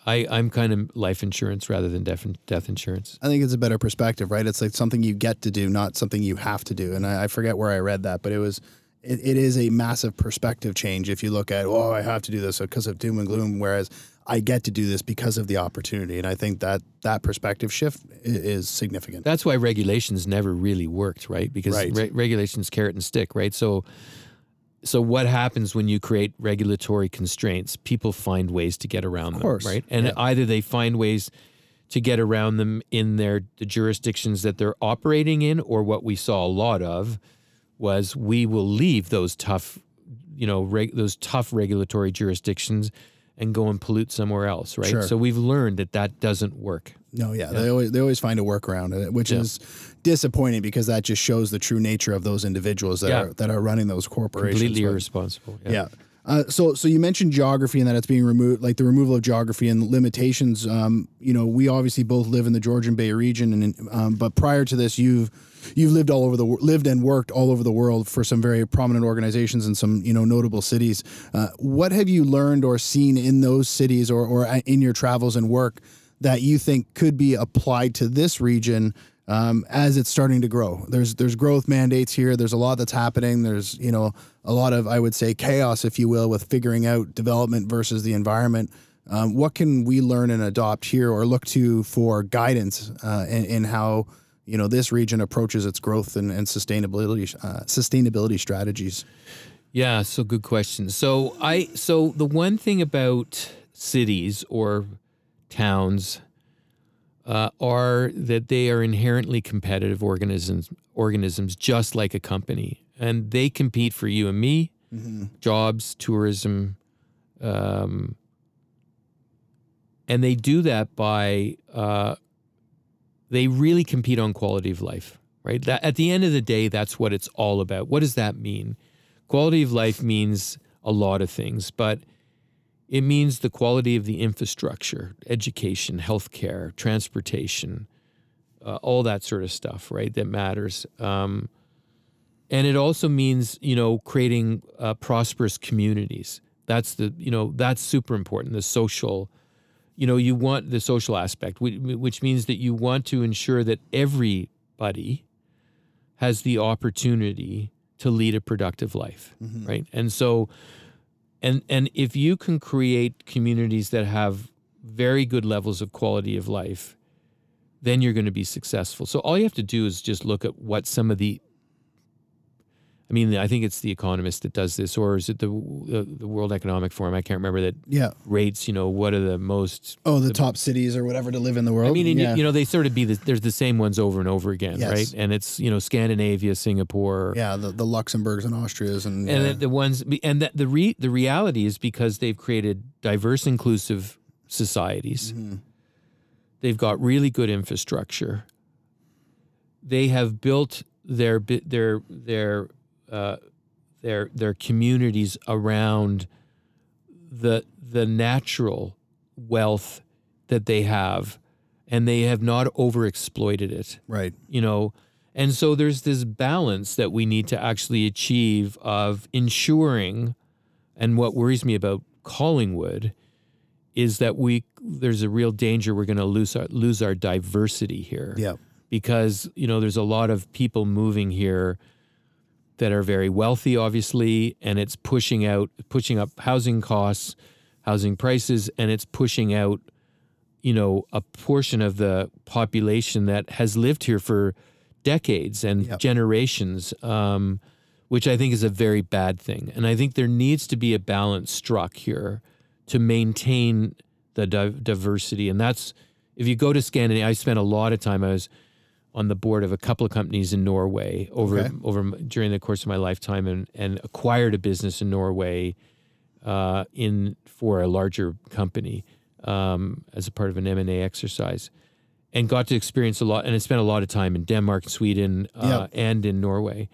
I, I'm kind of life insurance rather than death, death insurance. I think it's a better perspective, right? It's like something you get to do, not something you have to do. And I, I forget where I read that, but it was, it, it is a massive perspective change if you look at, oh, I have to do this because of doom and gloom, whereas I get to do this because of the opportunity. And I think that that perspective shift is significant. That's why regulations never really worked, right? Because Right. re- regulations carrot and stick, right? So, so what happens when you create regulatory constraints? People find ways to get around them, course. right? And Yeah. either they find ways to get around them in their the jurisdictions that they're operating in, or what we saw a lot of was we will leave those tough, you know, reg- those tough regulatory jurisdictions and go and pollute somewhere else, right? Sure. So we've learned that that doesn't work. No, yeah, they always they always find a workaround, uh, which Yeah. is disappointing because that just shows the true nature of those individuals that Yeah. are that are running those corporations. Completely But- irresponsible. Yeah. Uh, so, so you mentioned geography and that it's being removed, like the removal of geography and limitations. Um, you know, we obviously both live in the Georgian Bay region, and um, but prior to this, you've you've lived all over the lived and worked all over the world for some very prominent organizations and some you know notable cities. Uh, what have you learned or seen in those cities or or uh, in your travels and work that you think could be applied to this region? um, as it's starting to grow. There's there's growth mandates here. There's a lot that's happening. There's you know a lot of I would say chaos, if you will, with figuring out development versus the environment. Um, what can we learn and adopt here, or look to for guidance uh, in, in how you know this region approaches its growth and, and sustainability uh, sustainability strategies? Yeah, so good question. So I so the one thing about cities or towns uh, are that they are inherently competitive organisms organisms just like a company and they compete for you and me jobs tourism um, and they do that by uh, they really compete on quality of life right? That, at the end of the day, that's what it's all about. What does that mean? Quality of life means a lot of things, but it means the quality of the infrastructure, education, healthcare, transportation, uh, all that sort of stuff, right? That matters. Um, and it also means, you know, creating uh, prosperous communities. That's the, you know, that's super important. The social, you know, you want the social aspect, which means that you want to ensure that everybody has the opportunity to lead a productive life, mm-hmm. right? And so, and and if you can create communities that have very good levels of quality of life, then you're going to be successful. So all you have to do is just look at what some of the I mean, I think it's the Economist that does this, or is it the the, the World Economic Forum? I can't remember that. Yeah. Rates, you know, what are the most? Oh, the, the top cities or whatever to live in the world. I mean, yeah. you know, they sort of be the, there's the same ones over and over again, yes. right? And it's you know Scandinavia, Singapore. Yeah, the, the Luxembourgs and Austrias and and yeah. the, the ones and that the re, the reality is because they've created diverse, inclusive societies. Mm-hmm. They've got really good infrastructure. They have built their their their uh, their their communities around the the natural wealth that they have and they have not overexploited it. Right. You know? And so there's this balance that we need to actually achieve of ensuring and what worries me about Collingwood is that we there's a real danger we're going to lose our lose our diversity here. Yeah because you know there's a lot of people moving here that are very wealthy, obviously, and it's pushing out, pushing up housing costs, housing prices, and it's pushing out, you know, a portion of the population that has lived here for decades and yep. generations, um, which I think is a very bad thing. And I think there needs to be a balance struck here to maintain the di- diversity. And that's if you go to Scandinavia, I spent a lot of time. I was on the board of a couple of companies in Norway over okay. over during the course of my lifetime, and and acquired a business in Norway, uh, in for a larger company um, as a part of an M and A exercise, and got to experience a lot. And I spent a lot of time in Denmark, Sweden, uh, yep. and in Norway,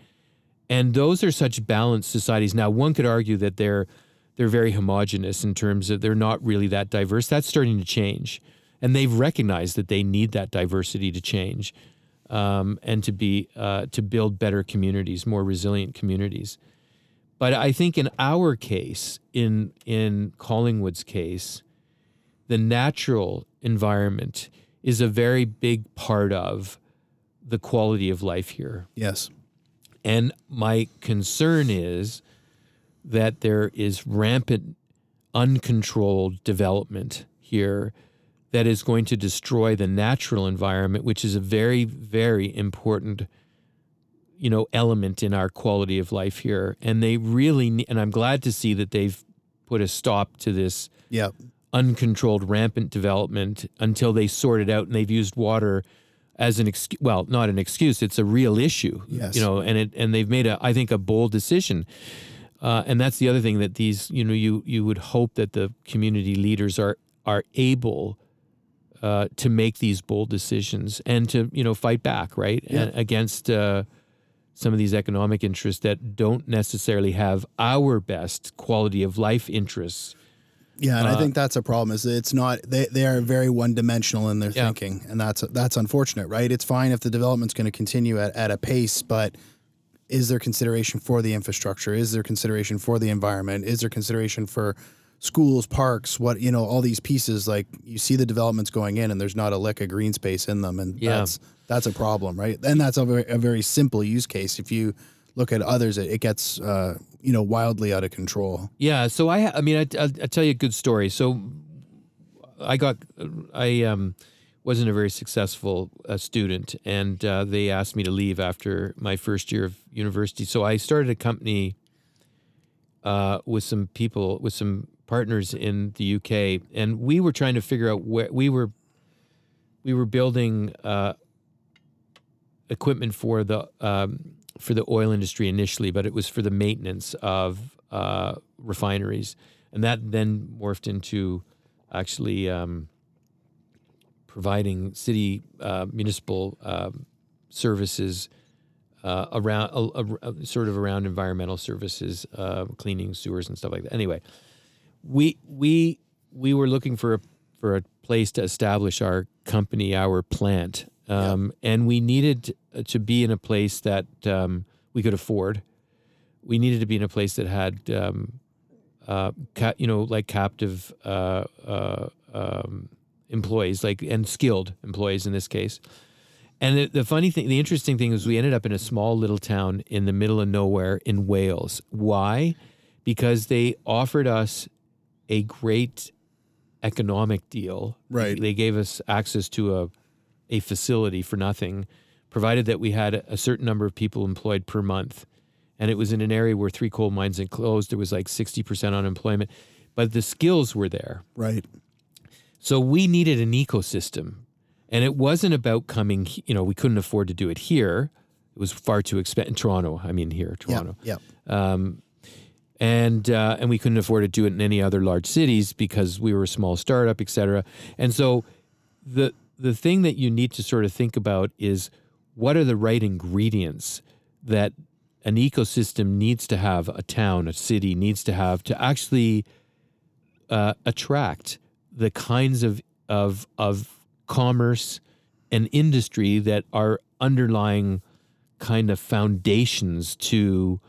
and those are such balanced societies. Now, one could argue that they're they're very homogenous in terms of they're not really that diverse. That's starting to change, and they've recognized that they need that diversity to change um, and to be uh, to build better communities, more resilient communities. But I think in our case, in in Collingwood's case, the natural environment is a very big part of the quality of life here. Yes. And my concern is that there is rampant, uncontrolled development here that is going to destroy the natural environment, which is a very, very important, you know, element in our quality of life here. And they really, and I'm glad to see that they've put a stop to this yep. uncontrolled, rampant development until they sort it out, and they've used water as an excuse. Well, not an excuse; it's a real issue. Yes. you know, and it and they've made a, I think, a bold decision. Uh, and that's the other thing that these, you know, you you would hope that the community leaders are are able uh, to make these bold decisions and to you know fight back right yeah. against uh, some of these economic interests that don't necessarily have our best quality of life interests. Yeah, and uh, I think that's a problem. Is it's not they, they are very one dimensional in their yeah. thinking, and that's that's unfortunate, right? It's fine if the development's going to continue at, at a pace, but is there consideration for the infrastructure? Is there consideration for the environment? Is there consideration for schools, parks, what you know, all these pieces. Like you see the developments going in, and there's not a lick of green space in them, and yeah. that's that's a problem, right? And that's a very, a very simple use case. If you look at others, it, it gets uh, you know wildly out of control. Yeah. So I, I mean, I, I'll, I'll tell you a good story. So I got, I um, wasn't a very successful uh, student, and uh, they asked me to leave after my first year of university. So I started a company uh, with some people, with some partners in the UK, and we were trying to figure out where we were. We were building uh, equipment for the um, for the oil industry initially, but it was for the maintenance of uh, refineries, and that then morphed into actually um, providing city uh, municipal um, services uh, around uh, uh, sort of around environmental services, uh, cleaning sewers and stuff like that. Anyway, we we we were looking for a for a place to establish our company, our plant, um, and we needed to be in a place that um, we could afford. We needed to be in a place that had, um, uh, ca- you know, like captive uh, uh, um, employees, like and skilled employees in this case. And the, the funny thing, the interesting thing is, we ended up in a small little town in the middle of nowhere in Wales. Why? Because they offered us a great economic deal. Right. They gave us access to a a facility for nothing, provided that we had a certain number of people employed per month. And it was in an area where three coal mines had closed. There was like 60% unemployment, but the skills were there. Right. So we needed an ecosystem. And it wasn't about coming, you know, we couldn't afford to do it here. It was far too expensive in Toronto. I mean, here, Toronto. Yeah. Um, and uh, and we couldn't afford to do it in any other large cities because we were a small startup, et cetera. And so the the thing that you need to sort of think about is what are the right ingredients that an ecosystem needs to have, a town, a city needs to have to actually uh, attract the kinds of of of commerce and industry that are underlying kind of foundations to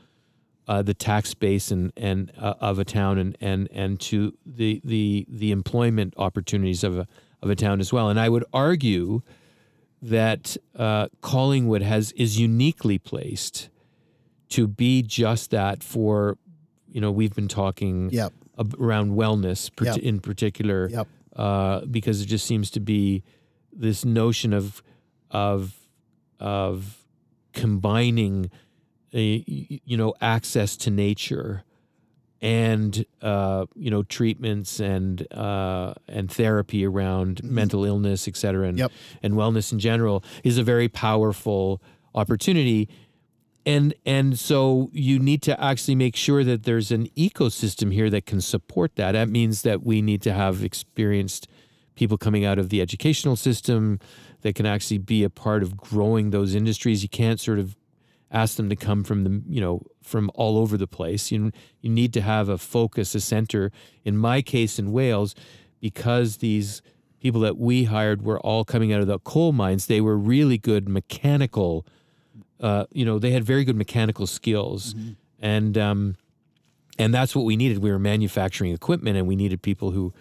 uh, the tax base and and uh, of a town and and and to the the the employment opportunities of a of a town as well. And I would argue that uh, Collingwood has is uniquely placed to be just that. For you know, we've been talking Yep. around wellness part- Yep. in particular Yep. uh, because it just seems to be this notion of of of combining a, you know access to nature and uh, you know treatments and uh, and therapy around mental illness, et cetera, and, Yep. and wellness in general is a very powerful opportunity. And and so you need to actually make sure that there's an ecosystem here that can support that. That means that we need to have experienced people coming out of the educational system that can actually be a part of growing those industries. You can't sort of ask them to come from the you know from all over the place. You you need to have a focus, a center. In my case, in Wales, because these people that we hired were all coming out of the coal mines, they were really good mechanical. Uh, you know, they had very good mechanical skills, and um, and that's what we needed. We were manufacturing equipment, and we needed people who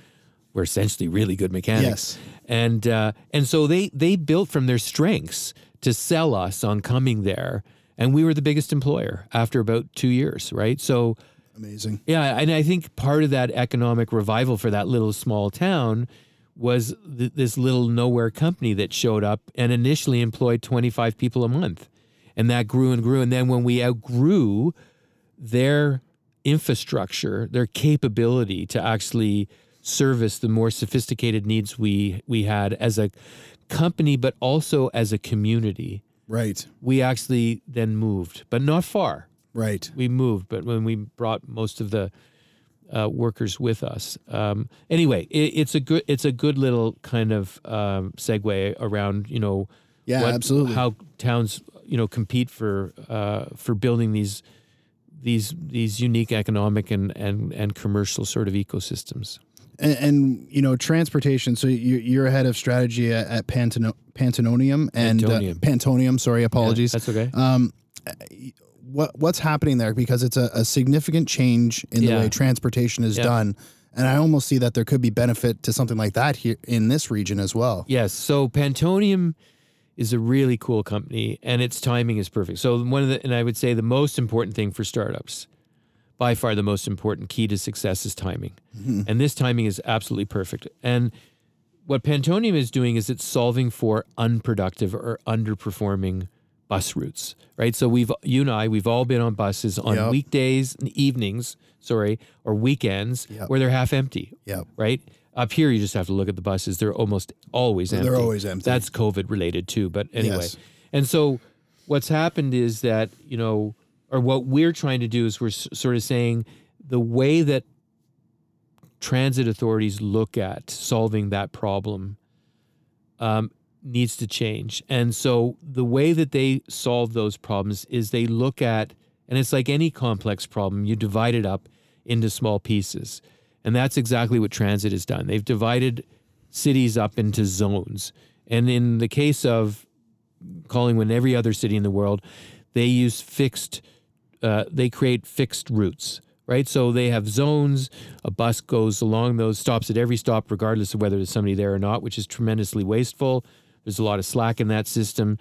were essentially really good mechanics. Yes. And uh, and so they they built from their strengths to sell us on coming there, and we were the biggest employer after about two years, right? So Amazing. yeah, and I think part of that economic revival for that little small town was th- this little nowhere company that showed up and initially employed 25 people a month. And that grew and grew. And then when we outgrew their infrastructure, their capability to actually service the more sophisticated needs we we had as a company, but also as a community, Right. we actually then moved, but not far Right. we moved, but when we brought most of the uh, workers with us. Um, anyway, it, it's a good it's a good little kind of um, segue around you know Yeah, absolutely. how towns you know compete for uh, for building these these these unique economic and and and commercial sort of ecosystems. And, and you know transportation so you, you're ahead of strategy at, at Pantano- pantanonium and Pantonium. Uh, pantonium sorry apologies That's okay. um what what's happening there because it's a, a significant change in the way transportation is Yeah. done and i almost see that there could be benefit to something like that here in this region as well Yes. So Pantonium is a really cool company and its timing is perfect. So one of the and I would say the most important thing for startups, by far the most important key to success is timing. Mm-hmm. And this timing is absolutely perfect. And what Pantonium is doing is it's solving for unproductive or underperforming bus routes, right? So we've you and I we've all been on buses on Yep. weekdays and evenings, sorry, or weekends Yep. where they're half empty yeah right? Up here, you just have to look at the buses. They're almost always empty. They're always empty. That's COVID related too. But anyway, Yes. and so what's happened is that, you know, or what we're trying to do is we're sort of saying the way that transit authorities look at solving that problem um, needs to change. And so the way that they solve those problems is they look at, and it's like any complex problem, you divide it up into small pieces. And that's exactly what transit has done. They've divided cities up into zones. And in the case of Collingwood and every other city in the world, they use fixed, uh, they create fixed routes, right? So they have zones. A bus goes along those, stops at every stop, regardless of whether there's somebody there or not, which is tremendously wasteful. There's a lot of slack in that system.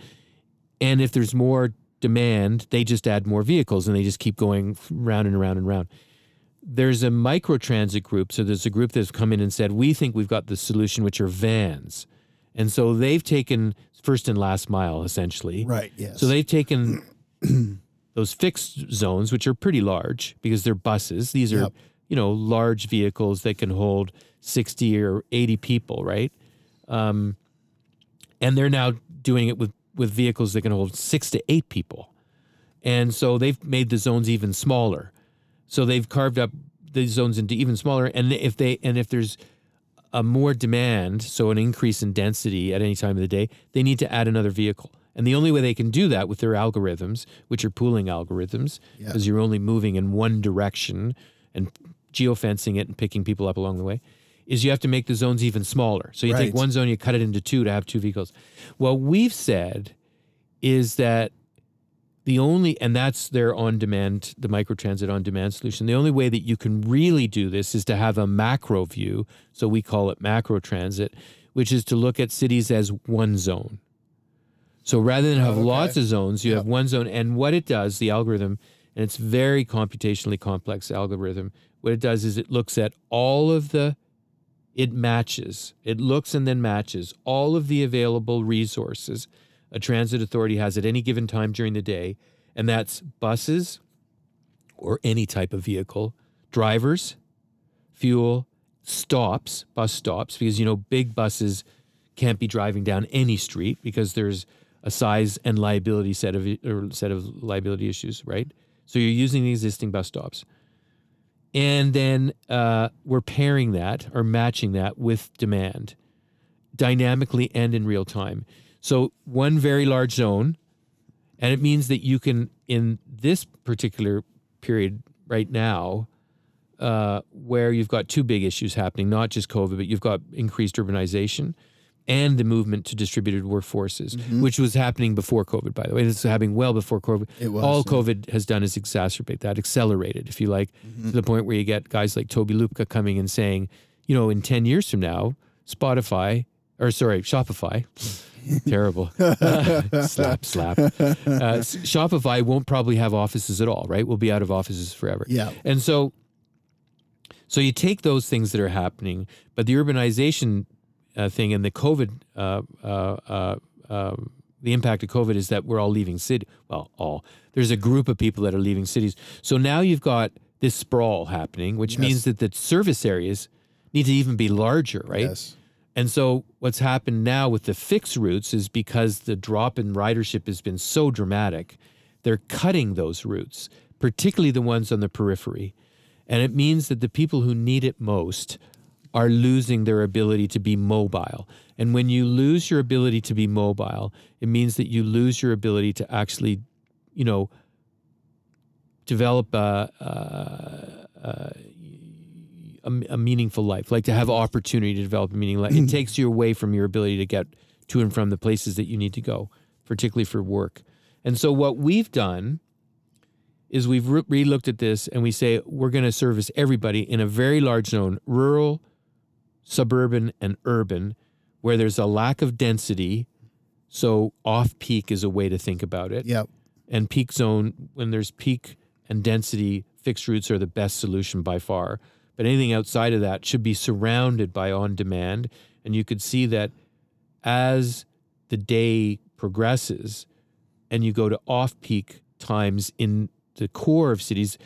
And if there's more demand, they just add more vehicles and they just keep going round and around and round. There's a microtransit group. So there's a group that's come in and said, we think we've got the solution, which are vans. And so they've taken first and last mile essentially. Right. Yes. So they've taken those fixed zones, which are pretty large because they're buses. These are, Yep. you know, large vehicles that can hold 60 or 80 people, right? Um, and they're now doing it with, with vehicles that can hold six to eight people. And so they've made the zones even smaller. So they've carved up the zones into even smaller. And if they and if there's a more demand, so an increase in density at any time of the day, they need to add another vehicle. And the only way they can do that with their algorithms, which are pooling algorithms, Yeah. because you're only moving in one direction and geofencing it and picking people up along the way, is you have to make the zones even smaller. So you Right. take one zone, you cut it into two to have two vehicles. What we've said is that the only and that's their on demand the microtransit on demand solution the only way that you can really do this is to have a macro view so we call it macro transit which is to look at cities as one zone so rather than have oh, Okay. lots of zones you have one zone and what it does the algorithm and it's very computationally complex algorithm what it does is it looks at all of the it matches it looks and then matches all of the available resources a transit authority has at any given time during the day, and that's buses or any type of vehicle, drivers, fuel, stops, bus stops, because you know big buses can't be driving down any street because there's a size and liability set of or set of liability issues, right? So you're using the existing bus stops. And then uh, we're pairing that or matching that with demand dynamically and in real time. So one very large zone, and it means that you can in this particular period right now, uh, where you've got two big issues happening, not just COVID, but you've got increased urbanization and the movement to distributed workforces, which was happening before COVID, by the way. This is happening well before COVID. It was, All yeah. COVID has done is exacerbate that, accelerate if you like, to the point where you get guys like Tobi Lütke coming and saying, you know, in 10 years from now, Spotify, or sorry, Shopify, terrible, slap, slap. Uh, Shopify won't probably have offices at all, right? We'll be out of offices forever. Yeah. And so, so you take those things that are happening, but the urbanization uh, thing and the COVID, uh, uh, uh, um, the impact of COVID is that we're all leaving city. Well, all there's a group of people that are leaving cities. So now you've got this sprawl happening, which Yes. means that the service areas need to even be larger, right? Yes. And so what's happened now with the fixed routes is because the drop in ridership has been so dramatic, they're cutting those routes, particularly the ones on the periphery. And it means that the people who need it most are losing their ability to be mobile. And when you lose your ability to be mobile, it means that you lose your ability to actually, you know, develop a, a, a, a, meaningful life, like to have opportunity to develop a meaningful life. It mm-hmm. takes you away from your ability to get to and from the places that you need to go, particularly for work. And so what we've done is we've re- re-looked at this and we say we're going to service everybody in a very large zone, rural, suburban, and urban, where there's a lack of density. So off peak is a way to think about it Yep. and peak zone when there's peak and density fixed routes are the best solution by far but anything outside of that should be surrounded by on demand and you could see that as the day progresses and you go to off peak times in the core of cities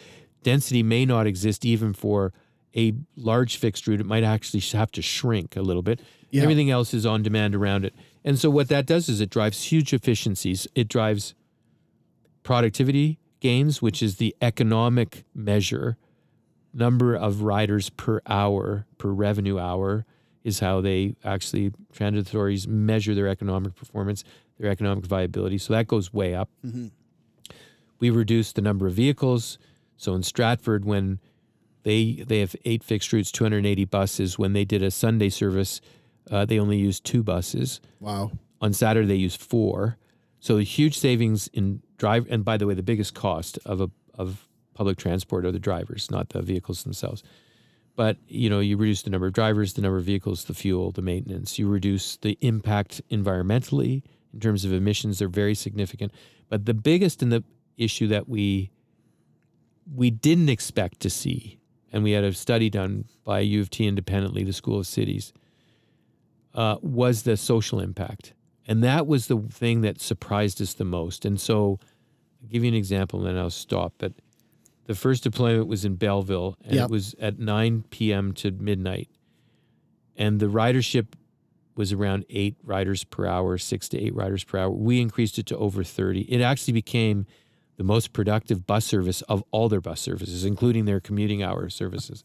density may not exist even for a large fixed route it might actually have to shrink a little bit Yeah. everything else is on demand around it and so what that does is it drives huge efficiencies it drives productivity gains, which is the economic measure, number of riders per hour, per revenue hour. is how they actually transit authorities measure their economic performance, their economic viability. So that goes way up. Mm-hmm. We reduced the number of vehicles. So in Stratford, when they they have eight fixed routes, 280 buses. When they did a Sunday service, uh, they only used two buses. Wow. On Saturday, they used four. So a huge savings in drive. And by the way, the biggest cost of a of public transport are the drivers, not the vehicles themselves. But you know, you reduce the number of drivers, the number of vehicles, the fuel, the maintenance. You reduce the impact environmentally in terms of emissions. They're very significant. But the biggest and the issue that we we didn't expect to see, and we had a study done by U of T independently, the School of Cities, uh, was the social impact. And that was the thing that surprised us the most. And so, I'll give you an example and then I'll stop. But the first deployment was in Belleville, and Yep. it was at 9 p.m. to midnight. And the ridership was around eight riders per hour, six to eight riders per hour. We increased it to over 30. It actually became the most productive bus service of all their bus services, including their commuting hour services.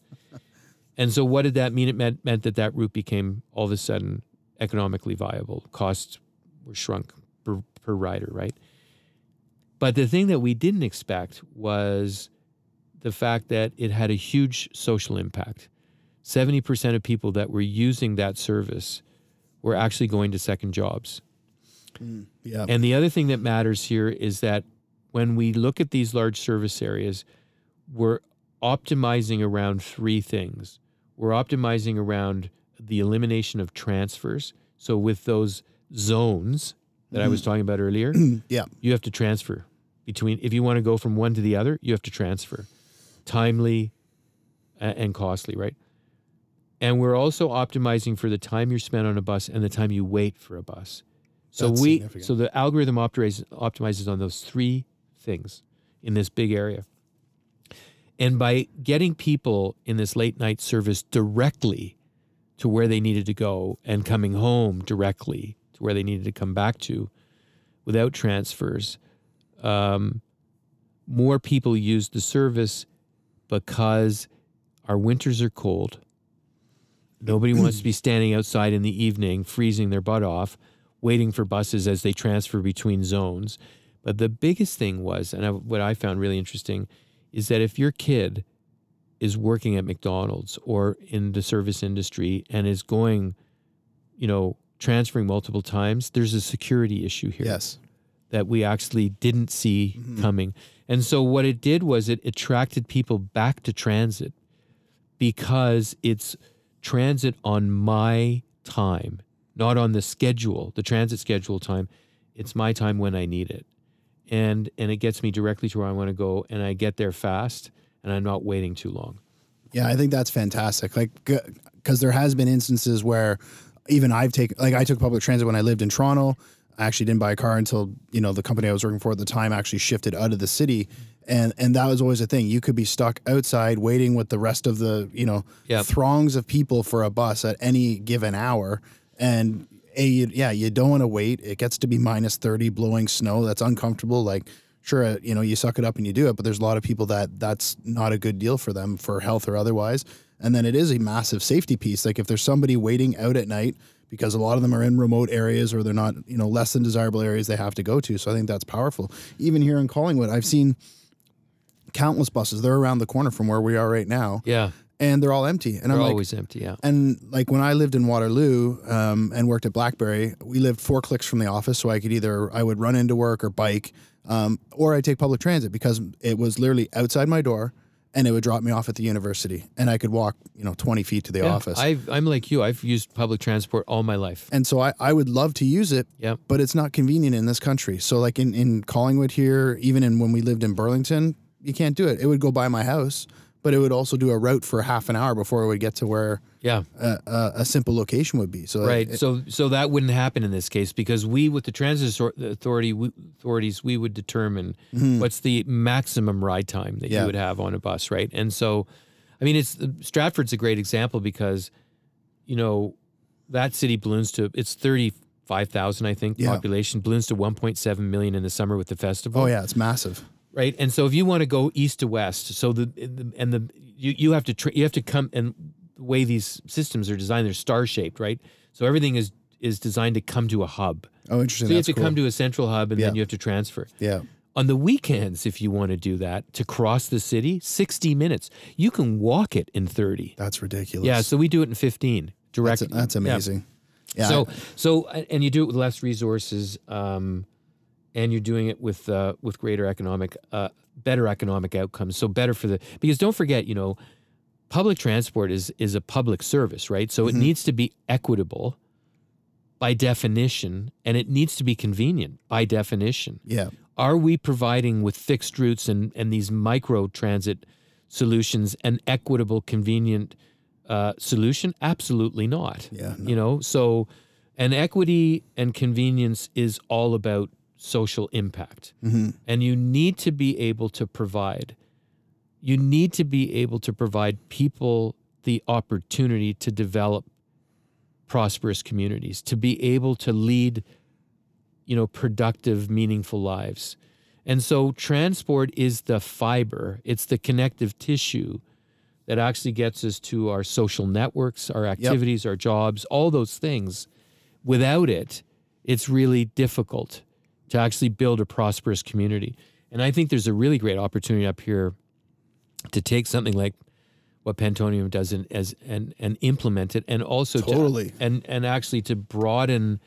and so, what did that mean? It meant, meant that that route became all of a sudden economically viable. Costs were shrunk per, per rider, right? But the thing that we didn't expect was the fact that it had a huge social impact. 70% of people that were using that service were actually going to second jobs. Mm, yeah. And the other thing that matters here is that when we look at these large service areas, we're optimizing around three things. We're optimizing around the elimination of transfers. So, with those zones that I was mm-hmm. talking about earlier, yeah. you have to transfer between, if you want to go from one to the other, you have to transfer timely and costly, right? And we're also optimizing for the time you're spent on a bus and the time you wait for a bus. So That's we so the algorithm optimizes optimizes on those three things in this big area. And by getting people in this late night service directly to where they needed to go and coming home directly to where they needed to come back to without transfers, um, more people used the service because our winters are cold. Nobody wants to be standing outside in the evening, freezing their butt off, waiting for buses as they transfer between zones. But the biggest thing was, and I, what I found really interesting, is that if your kid is working at McDonald's or in the service industry and is going, you know, transferring multiple times, there's a security issue here Yes. that we actually didn't see Mm-hmm. coming. And so what it did was it attracted people back to transit because it's transit on my time, not on the schedule, the transit schedule time. It's my time when I need it. And and it gets me directly to where I want to go and I get there fast and I'm not waiting too long. Yeah, I think that's fantastic. Like, because there has been instances where even I've taken, like, I took public transit when I lived in Toronto. I actually didn't buy a car until you know the company I was working for at the time actually shifted out of the city, and and that was always a thing. You could be stuck outside waiting with the rest of the you know Yep. throngs of people for a bus at any given hour, and a you, yeah you don't want to wait. It gets to be minus thirty, blowing snow. That's uncomfortable. Like sure, uh, you know, you suck it up and you do it, but there's a lot of people that that's not a good deal for them for health or otherwise. And then it is a massive safety piece. Like if there's somebody waiting out at night because a lot of them are in remote areas or they're not, you know, less than desirable areas they have to go to. So I think that's powerful. Even here in Collingwood, I've seen countless buses. They're around the corner from where we are right now, Yeah. And they're all empty. And They're I'm like, always empty. Yeah. and like when I lived in Waterloo um, and worked at BlackBerry, we lived four clicks from the office, so I could either I would run into work or bike, um, or I'd take public transit because it was literally outside my door, and it would drop me off at the university, and I could walk you know twenty feet to the Yeah, office. I've, I'm like you. I've used public transport all my life. and so I, I would love to use it, Yep. but it's not convenient in this country. So like in, in Collingwood here, even in when we lived in Burlington, you can't do it. It would go by my house, but it would also do a route for half an hour before it would get to where Yeah. a, a, a simple location would be. So Right. it- so so that wouldn't happen in this case because we, with the transit authority we, authorities, we would determine what's the maximum ride time that Mm-hmm. Yeah. you would have on a bus, right? And so, I mean, it's Stratford's a great example because, you know, that city balloons to it's thirty five thousand, I think, Yeah. population balloons to one point seven million in the summer with the festival oh yeah, it's massive. Right? And so if you want to go east to west, so the, the and the you, you have to tra- you have to come and the way these systems are designed, they're star shaped, right? So everything is is designed to come to a hub. Oh, interesting. So you have to cool. come to a central hub and Yeah. then you have to transfer. yeah. On the weekends, if you want to do that, to cross the city, 60 minutes. You can walk it in 30. That's ridiculous. Yeah, so we do it in 15 direct. that's, that's yeah. amazing. Yeah. So, so, and you do it with less resources, um, and you're doing it with uh, with greater economic, uh, better economic outcomes. So better for the because don't forget, you know, public transport is is a public service, right? So it Mhm. needs to be equitable by definition, and it needs to be convenient by definition. yeah. Are we providing with fixed routes and and these micro transit solutions an equitable, convenient uh, solution? Absolutely not Yeah. no. you know so and equity and convenience is all about social impact. Mhm. and you need to be able to provide you need to be able to provide people the opportunity to develop prosperous communities to be able to lead you know productive meaningful lives. And so transport is the fiber. It's the connective tissue that actually gets us to our social networks our activities our jobs all those things. Without it it's really difficult to actually build a prosperous community and i think there's a really great opportunity up here to take something like what Pantonium does and as and and implement it, and also Totally. to, and and actually to broaden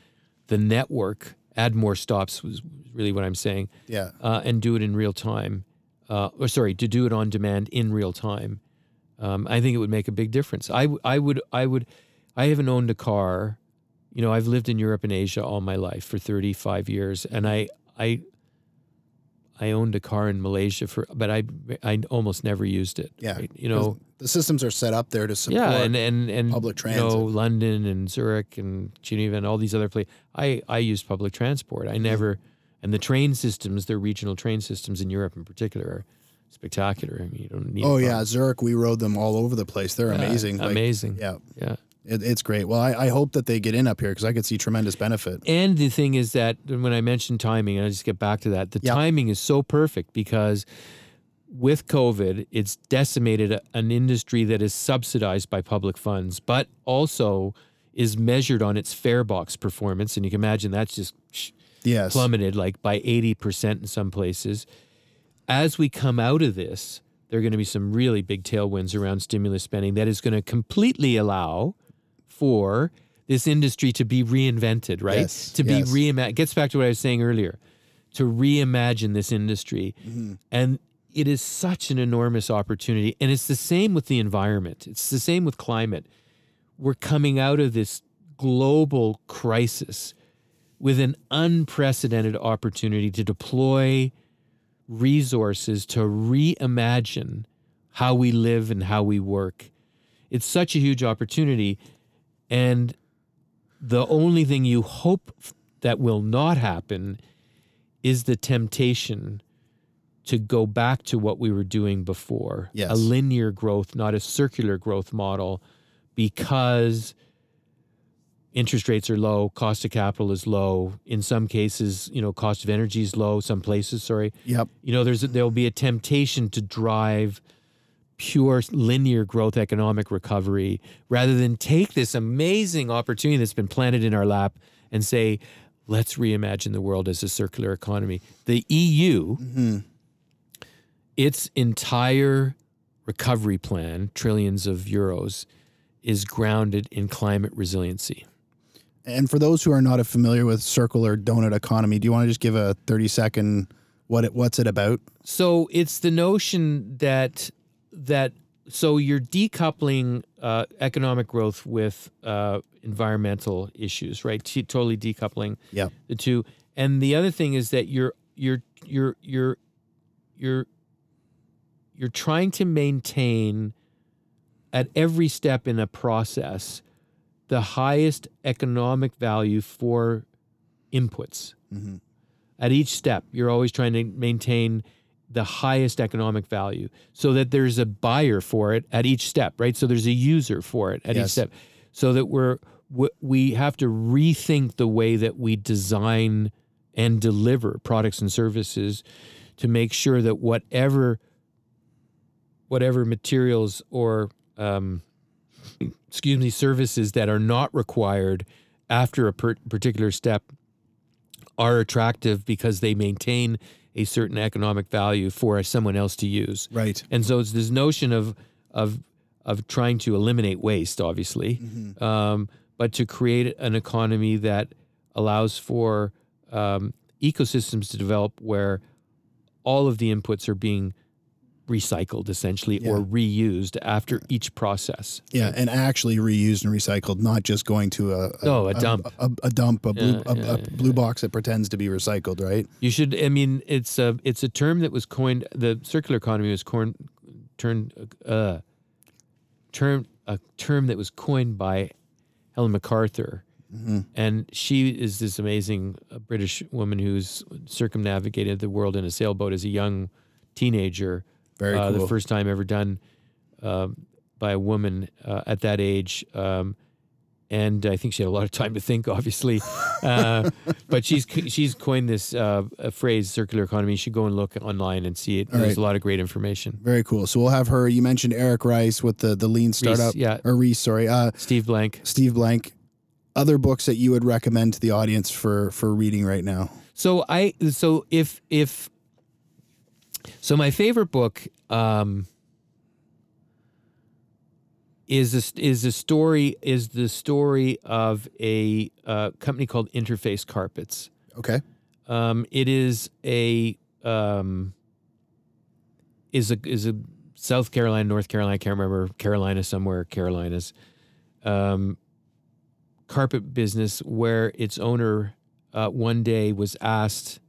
the network, add more stops was really what I'm saying, Yeah. uh, and do it in real time, uh, or sorry, to do it on demand in real time. Um, I think it would make a big difference. I I would I would I haven't owned a car. You know, I've lived in Europe and Asia all my life for 35 years, and I I I owned a car in Malaysia for, but I I almost never used it. Yeah. right? you know, the systems are set up there to support. yeah, and and and public You know. London and Zurich and Geneva and all these other places. I I use public transport. I never, and the train systems, their regional train systems in Europe in particular, are spectacular. I mean, you don't need. oh yeah, Zurich. We rode them all over the place. They're Yeah, amazing. Like, amazing. yeah. yeah. It, it's great. Well, I, I hope that they get in up here because I could see tremendous benefit. And the thing is that when I mentioned timing, and I just get back to that, the Yeah. timing is so perfect because with COVID, it's decimated a- an industry that is subsidized by public funds, but also is measured on its fare box performance. And you can imagine that's just Yes. plummeted like by 80% in some places. As we come out of this, there are going to be some really big tailwinds around stimulus spending that is going to completely allow for this industry to be reinvented, right? Yes, To be yes. reimagined. Gets back to what I was saying earlier. To reimagine this industry. Mm-hmm. And it is such an enormous opportunity. And it's the same with the environment. It's the same with climate. We're coming out of this global crisis with an unprecedented opportunity to deploy resources to reimagine how we live and how we work. It's such a huge opportunity. And the only thing you hope that will not happen is the temptation to go back to what we were doing before Yes. a linear growth, not a circular growth model, because interest rates are low, cost of capital is low. In some cases, you know, cost of energy is low. Some places, sorry, Yep. you know, there's there'll be a temptation to drive pure linear growth economic recovery rather than take this amazing opportunity that's been planted in our lap and say, let's reimagine the world as a circular economy. The EU, hmm its entire recovery plan, trillions of euros, is grounded in climate resiliency. And for those who are not familiar with circular donut economy, do you want to just give a thirty second what it, what's it about? So it's the notion that that so you're decoupling uh, economic growth with uh, environmental issues, right? T- totally decoupling Yep. the two. And the other thing is that you're you're you're you're you're you're trying to maintain at every step in a process the highest economic value for inputs hmm at each step you're always trying to maintain the highest economic value so that there's a buyer for it at each step right? So there's a user for it at each step. So that we're we- we have to rethink the way that we design and deliver products and services to make sure that whatever whatever materials or um, excuse me, services that are not required after a per- particular step are attractive because they maintain a certain economic value for someone else to use. Right. And so it's this notion of of of trying to eliminate waste, obviously, um, but to create an economy that allows for um, ecosystems to develop where all of the inputs are being recycled essentially or reused after each process. Yeah, and actually reused and recycled, not just going to a, a Oh, a dump. a, a dump, a blue, Yeah, a, yeah, a blue box that pretends to be recycled, right? You should. I mean, it's a it's a term that was coined. The circular economy was coined, turned, uh, term a term that was coined by Helen MacArthur, and she is this amazing uh, British woman who's circumnavigated the world in a sailboat as a young teenager. Very uh, cool. The first time ever done um, by a woman uh, at that age. Um, and I think she had a lot of time to think, obviously. Uh, but she's she's coined this uh, a phrase, circular economy. You should go and look online and see it. All There's right. a lot of great information. Very cool. So we'll have her. You mentioned Eric Rice with the the lean startup, yeah. or Ries, sorry, uh, Steve Blank. Steve Blank. Other books that you would recommend to the audience for for reading right now? So I so if if so my favorite book um is this is a story is the story of a uh, company called Interface Carpets. Okay. Um, it is a um, is a is a South Carolina, North Carolina, I can't remember Carolina somewhere, Carolinas, um, carpet business where its owner uh, one day was asked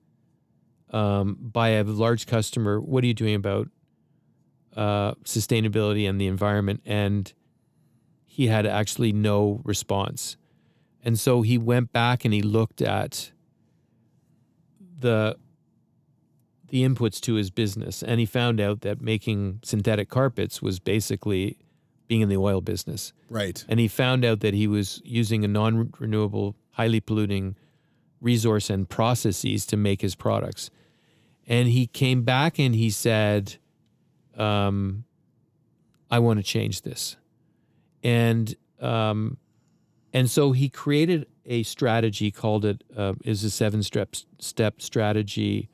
um, by a large customer, "What are you doing about uh, sustainability and the environment?" And he had actually no response, and so he went back and he looked at the the inputs to his business and he found out that making synthetic carpets was basically being in the oil business Right. and he found out that he was using a non-renewable highly polluting resource and processes to make his products and he came back and he said um, i want to change this and um, and so he created a strategy called it uh, is a seven step step strategy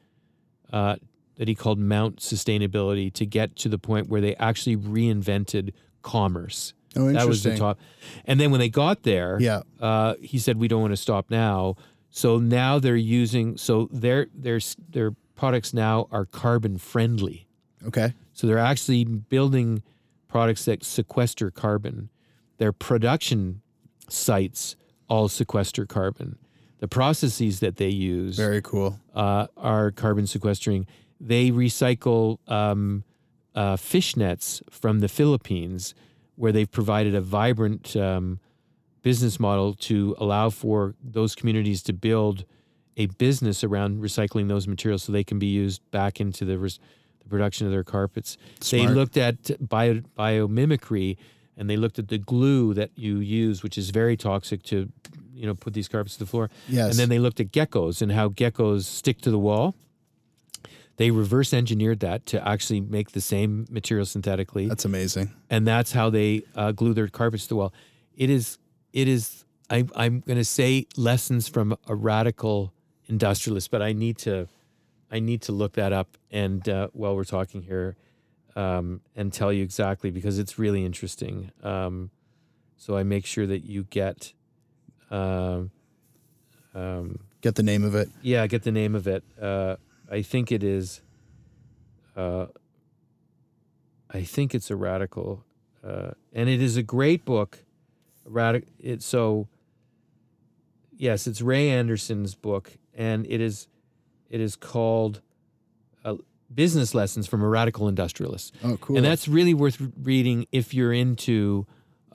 uh, that he called Mount Sustainability to get to the point where they actually reinvented commerce. Oh, interesting. That was the top. And then when they got there, Yeah. uh, he said, "We don't want to stop now." So now they're using so their their their products now are carbon friendly. Okay. So they're actually building products that sequester carbon. Their production sites all sequester carbon. The processes that they use Very cool. uh, are carbon sequestering. They recycle um, uh, fish nets from the Philippines, where they've provided a vibrant um, business model to allow for those communities to build a business around recycling those materials so they can be used back into the, res- the production of their carpets. They looked at bio, biomimicry and they looked at the glue that you use, which is very toxic to, you know, put these carpets to the floor. Yes. And then they looked at geckos and how geckos stick to the wall. They reverse engineered that to actually make the same material synthetically, That's amazing. and that's how they uh, glue their carpets to the wall. It is, it is. I, I'm going to say lessons from a radical industrialist, but I need to, I need to look that up. And uh, while we're talking here, um, and tell you exactly because it's really interesting. Um, so I make sure that you get. Um, um, Get the name of it. yeah, get the name of it. Uh, I think it is. Uh, I think it's a radical, uh, and it is a great book. Radical. It so. Yes, it's Ray Anderson's book, and it is, it is called, uh, "Business Lessons from a Radical Industrialist." Oh, cool. And that's really worth reading if you're into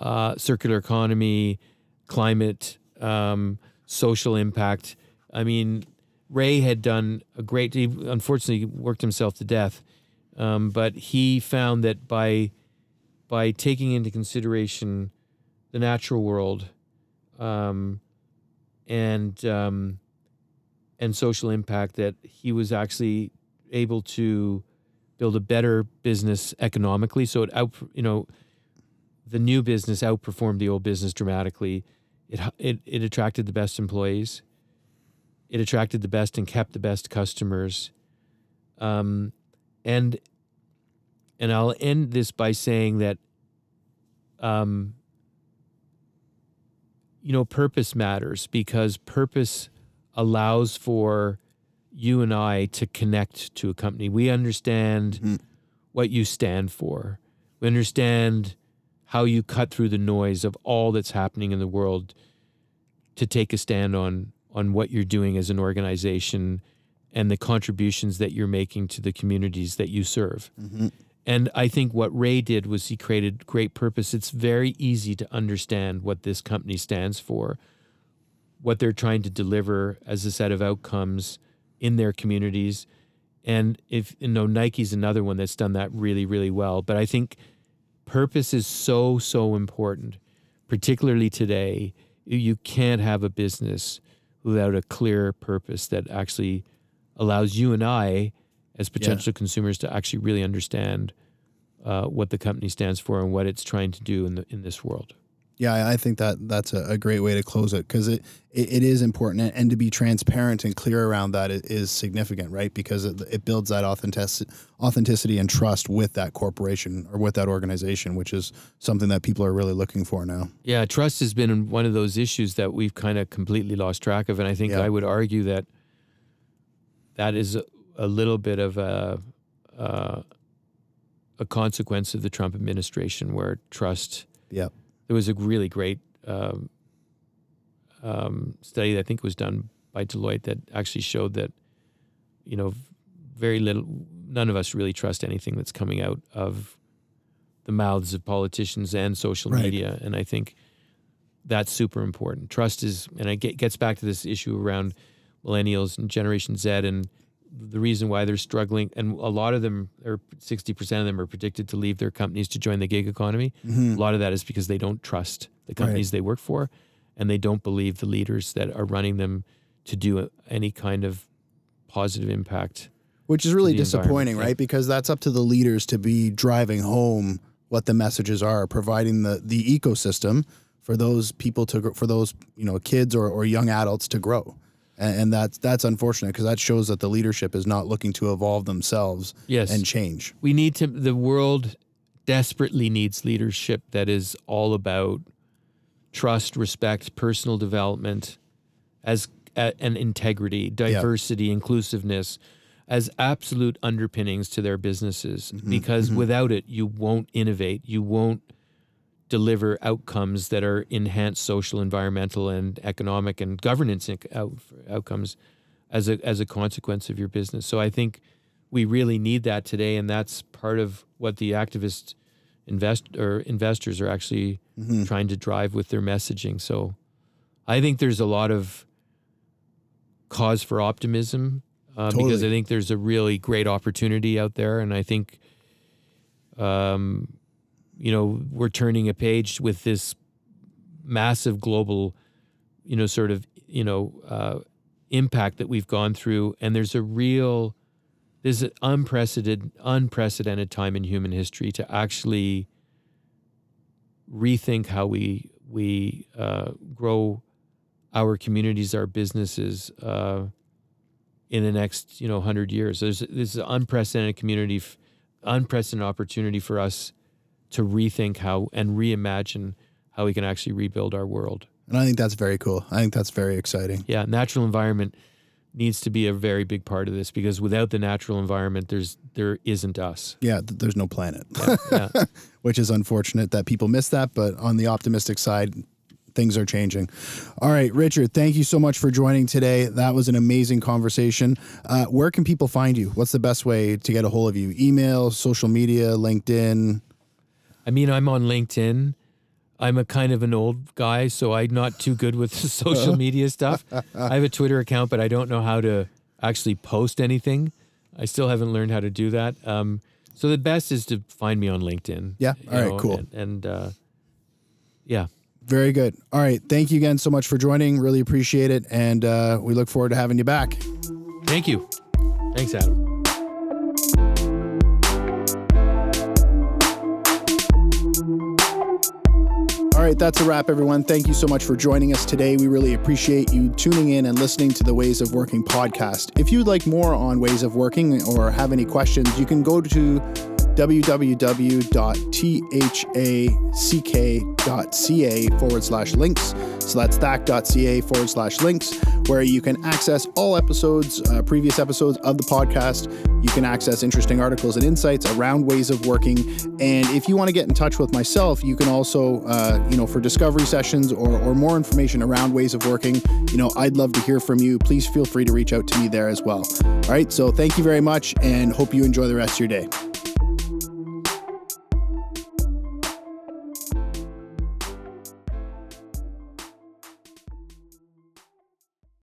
uh, circular economy, climate, um, social impact. I mean, Ray had done a great. He unfortunately worked himself to death, um, but he found that by by taking into consideration the natural world, um, and um, and social impact, that he was actually able to build a better business economically. So it out, you know, the new business outperformed the old business dramatically. It it it attracted the best employees. It attracted the best and kept the best customers. Um, and and I'll end this by saying that um, you know, purpose matters because purpose allows for you and I to connect to a company. We understand Mhm. what you stand for. We understand how you cut through the noise of all that's happening in the world to take a stand on on what you're doing as an organization and the contributions that you're making to the communities that you serve. Mhm. And I think what Ray did was he created great purpose. It's very easy to understand what this company stands for, what they're trying to deliver as a set of outcomes in their communities. And if you know, Nike's another one that's done that really, really well. But I think purpose is so, so important, particularly today. You- can't have a business without a clear purpose that actually allows you and I, as potential consumers, to actually really understand uh, what the company stands for and what it's trying to do in the in this world. Yeah, I- think that that's a, a great way to close it because it, it, it is important and, and to be transparent and clear around that is, is significant, right? Because it, it builds that authenticity, authenticity and trust with that corporation or with that organization, which is something that people are really looking for now. Yeah, trust has been one of those issues that we've kind of completely lost track of, and I think Yeah. I would argue that that is a, a little bit of a uh, a consequence of the Trump administration, where trust. Yep. There was a really great um, um, study that I think was done by Deloitte that actually showed that you know very little, none of us really trust anything that's coming out of the mouths of politicians and social Right. media, and I think that's super important. Trust is, and it gets back to this issue around millennials and Generation Z, and the reason why they're struggling. And a lot of them, or sixty percent of them, are predicted to leave their companies to join the gig economy. Mhm. A lot of that is because they don't trust the companies they work for, and they don't believe the leaders that are running them to do any kind of positive impact. Which is really disappointing, environment, yeah. right? Because that's up to the leaders to be driving home what the messages are, providing the the ecosystem for those people to for those you know kids or, or young adults to grow, and, and that's that's unfortunate because that shows that the leadership is not looking to evolve themselves Yes, and change. we need to. The world desperately needs leadership that is all about trust, respect, personal development, as uh, and integrity, diversity, inclusiveness, as absolute underpinnings to their businesses. Because without it, you won't innovate. You won't deliver outcomes that are enhanced social, environmental, and economic and governance out, outcomes as a as a consequence of your business. So I think we really need that today, and that's part of what the activist invest or investors are actually Mhm. trying to drive with their messaging. So I think there's a lot of cause for optimism uh, because I think there's a really great opportunity out there, and I think, um, you know, we're turning a page with this massive global, you know, sort of you know uh, impact that we've gone through, and there's a real there's an unprecedented unprecedented time in human history to actually rethink how we we uh, grow our communities, our businesses uh, in the next you know hundred years. There's this is unprecedented community, unprecedented opportunity for us to rethink how and reimagine how we can actually rebuild our world. And I think that's very cool. I think that's very exciting. Yeah, natural environment needs to be a very big part of this because without the natural environment, there's there isn't us. Yeah, th- there's no planet, Yeah, yeah. which is unfortunate that people miss that. But on the optimistic side, things are changing. All right, Richard, thank you so much for joining today. That was an amazing conversation. Uh, where can people find you? What's the best way to get a hold of you? Email, social media, LinkedIn. I mean, I'm on LinkedIn. I'm a kind of an old guy, so I'm not too good with the social media stuff. I have a Twitter account, but I don't know how to actually post anything. I still haven't learned how to do that. Um, so the best is to find me on LinkedIn. Yeah. All right, cool. And, and uh, yeah, Very good. All right, thank you again so much for joining. Really appreciate it, and uh, we look forward to having you back. thank you. Thanks, Adam. Right, that's a wrap, everyone. Thank you so much for joining us today. We really appreciate you tuning in and listening to the Ways of Working podcast. If you'd like more on Ways of Working or have any questions, you can go to www.thack.ca forward slash links. So that's thack.ca forward slash links, where you can access all episodes, uh, previous episodes of the podcast. You can access interesting articles and insights around ways of working. And if you want to get in touch with myself, you can also, uh, you know, for discovery sessions or, or more information around ways of working, you know, I'd love to hear from you. Please feel free to reach out to me there as well. All right. So thank you very much and hope you enjoy the rest of your day.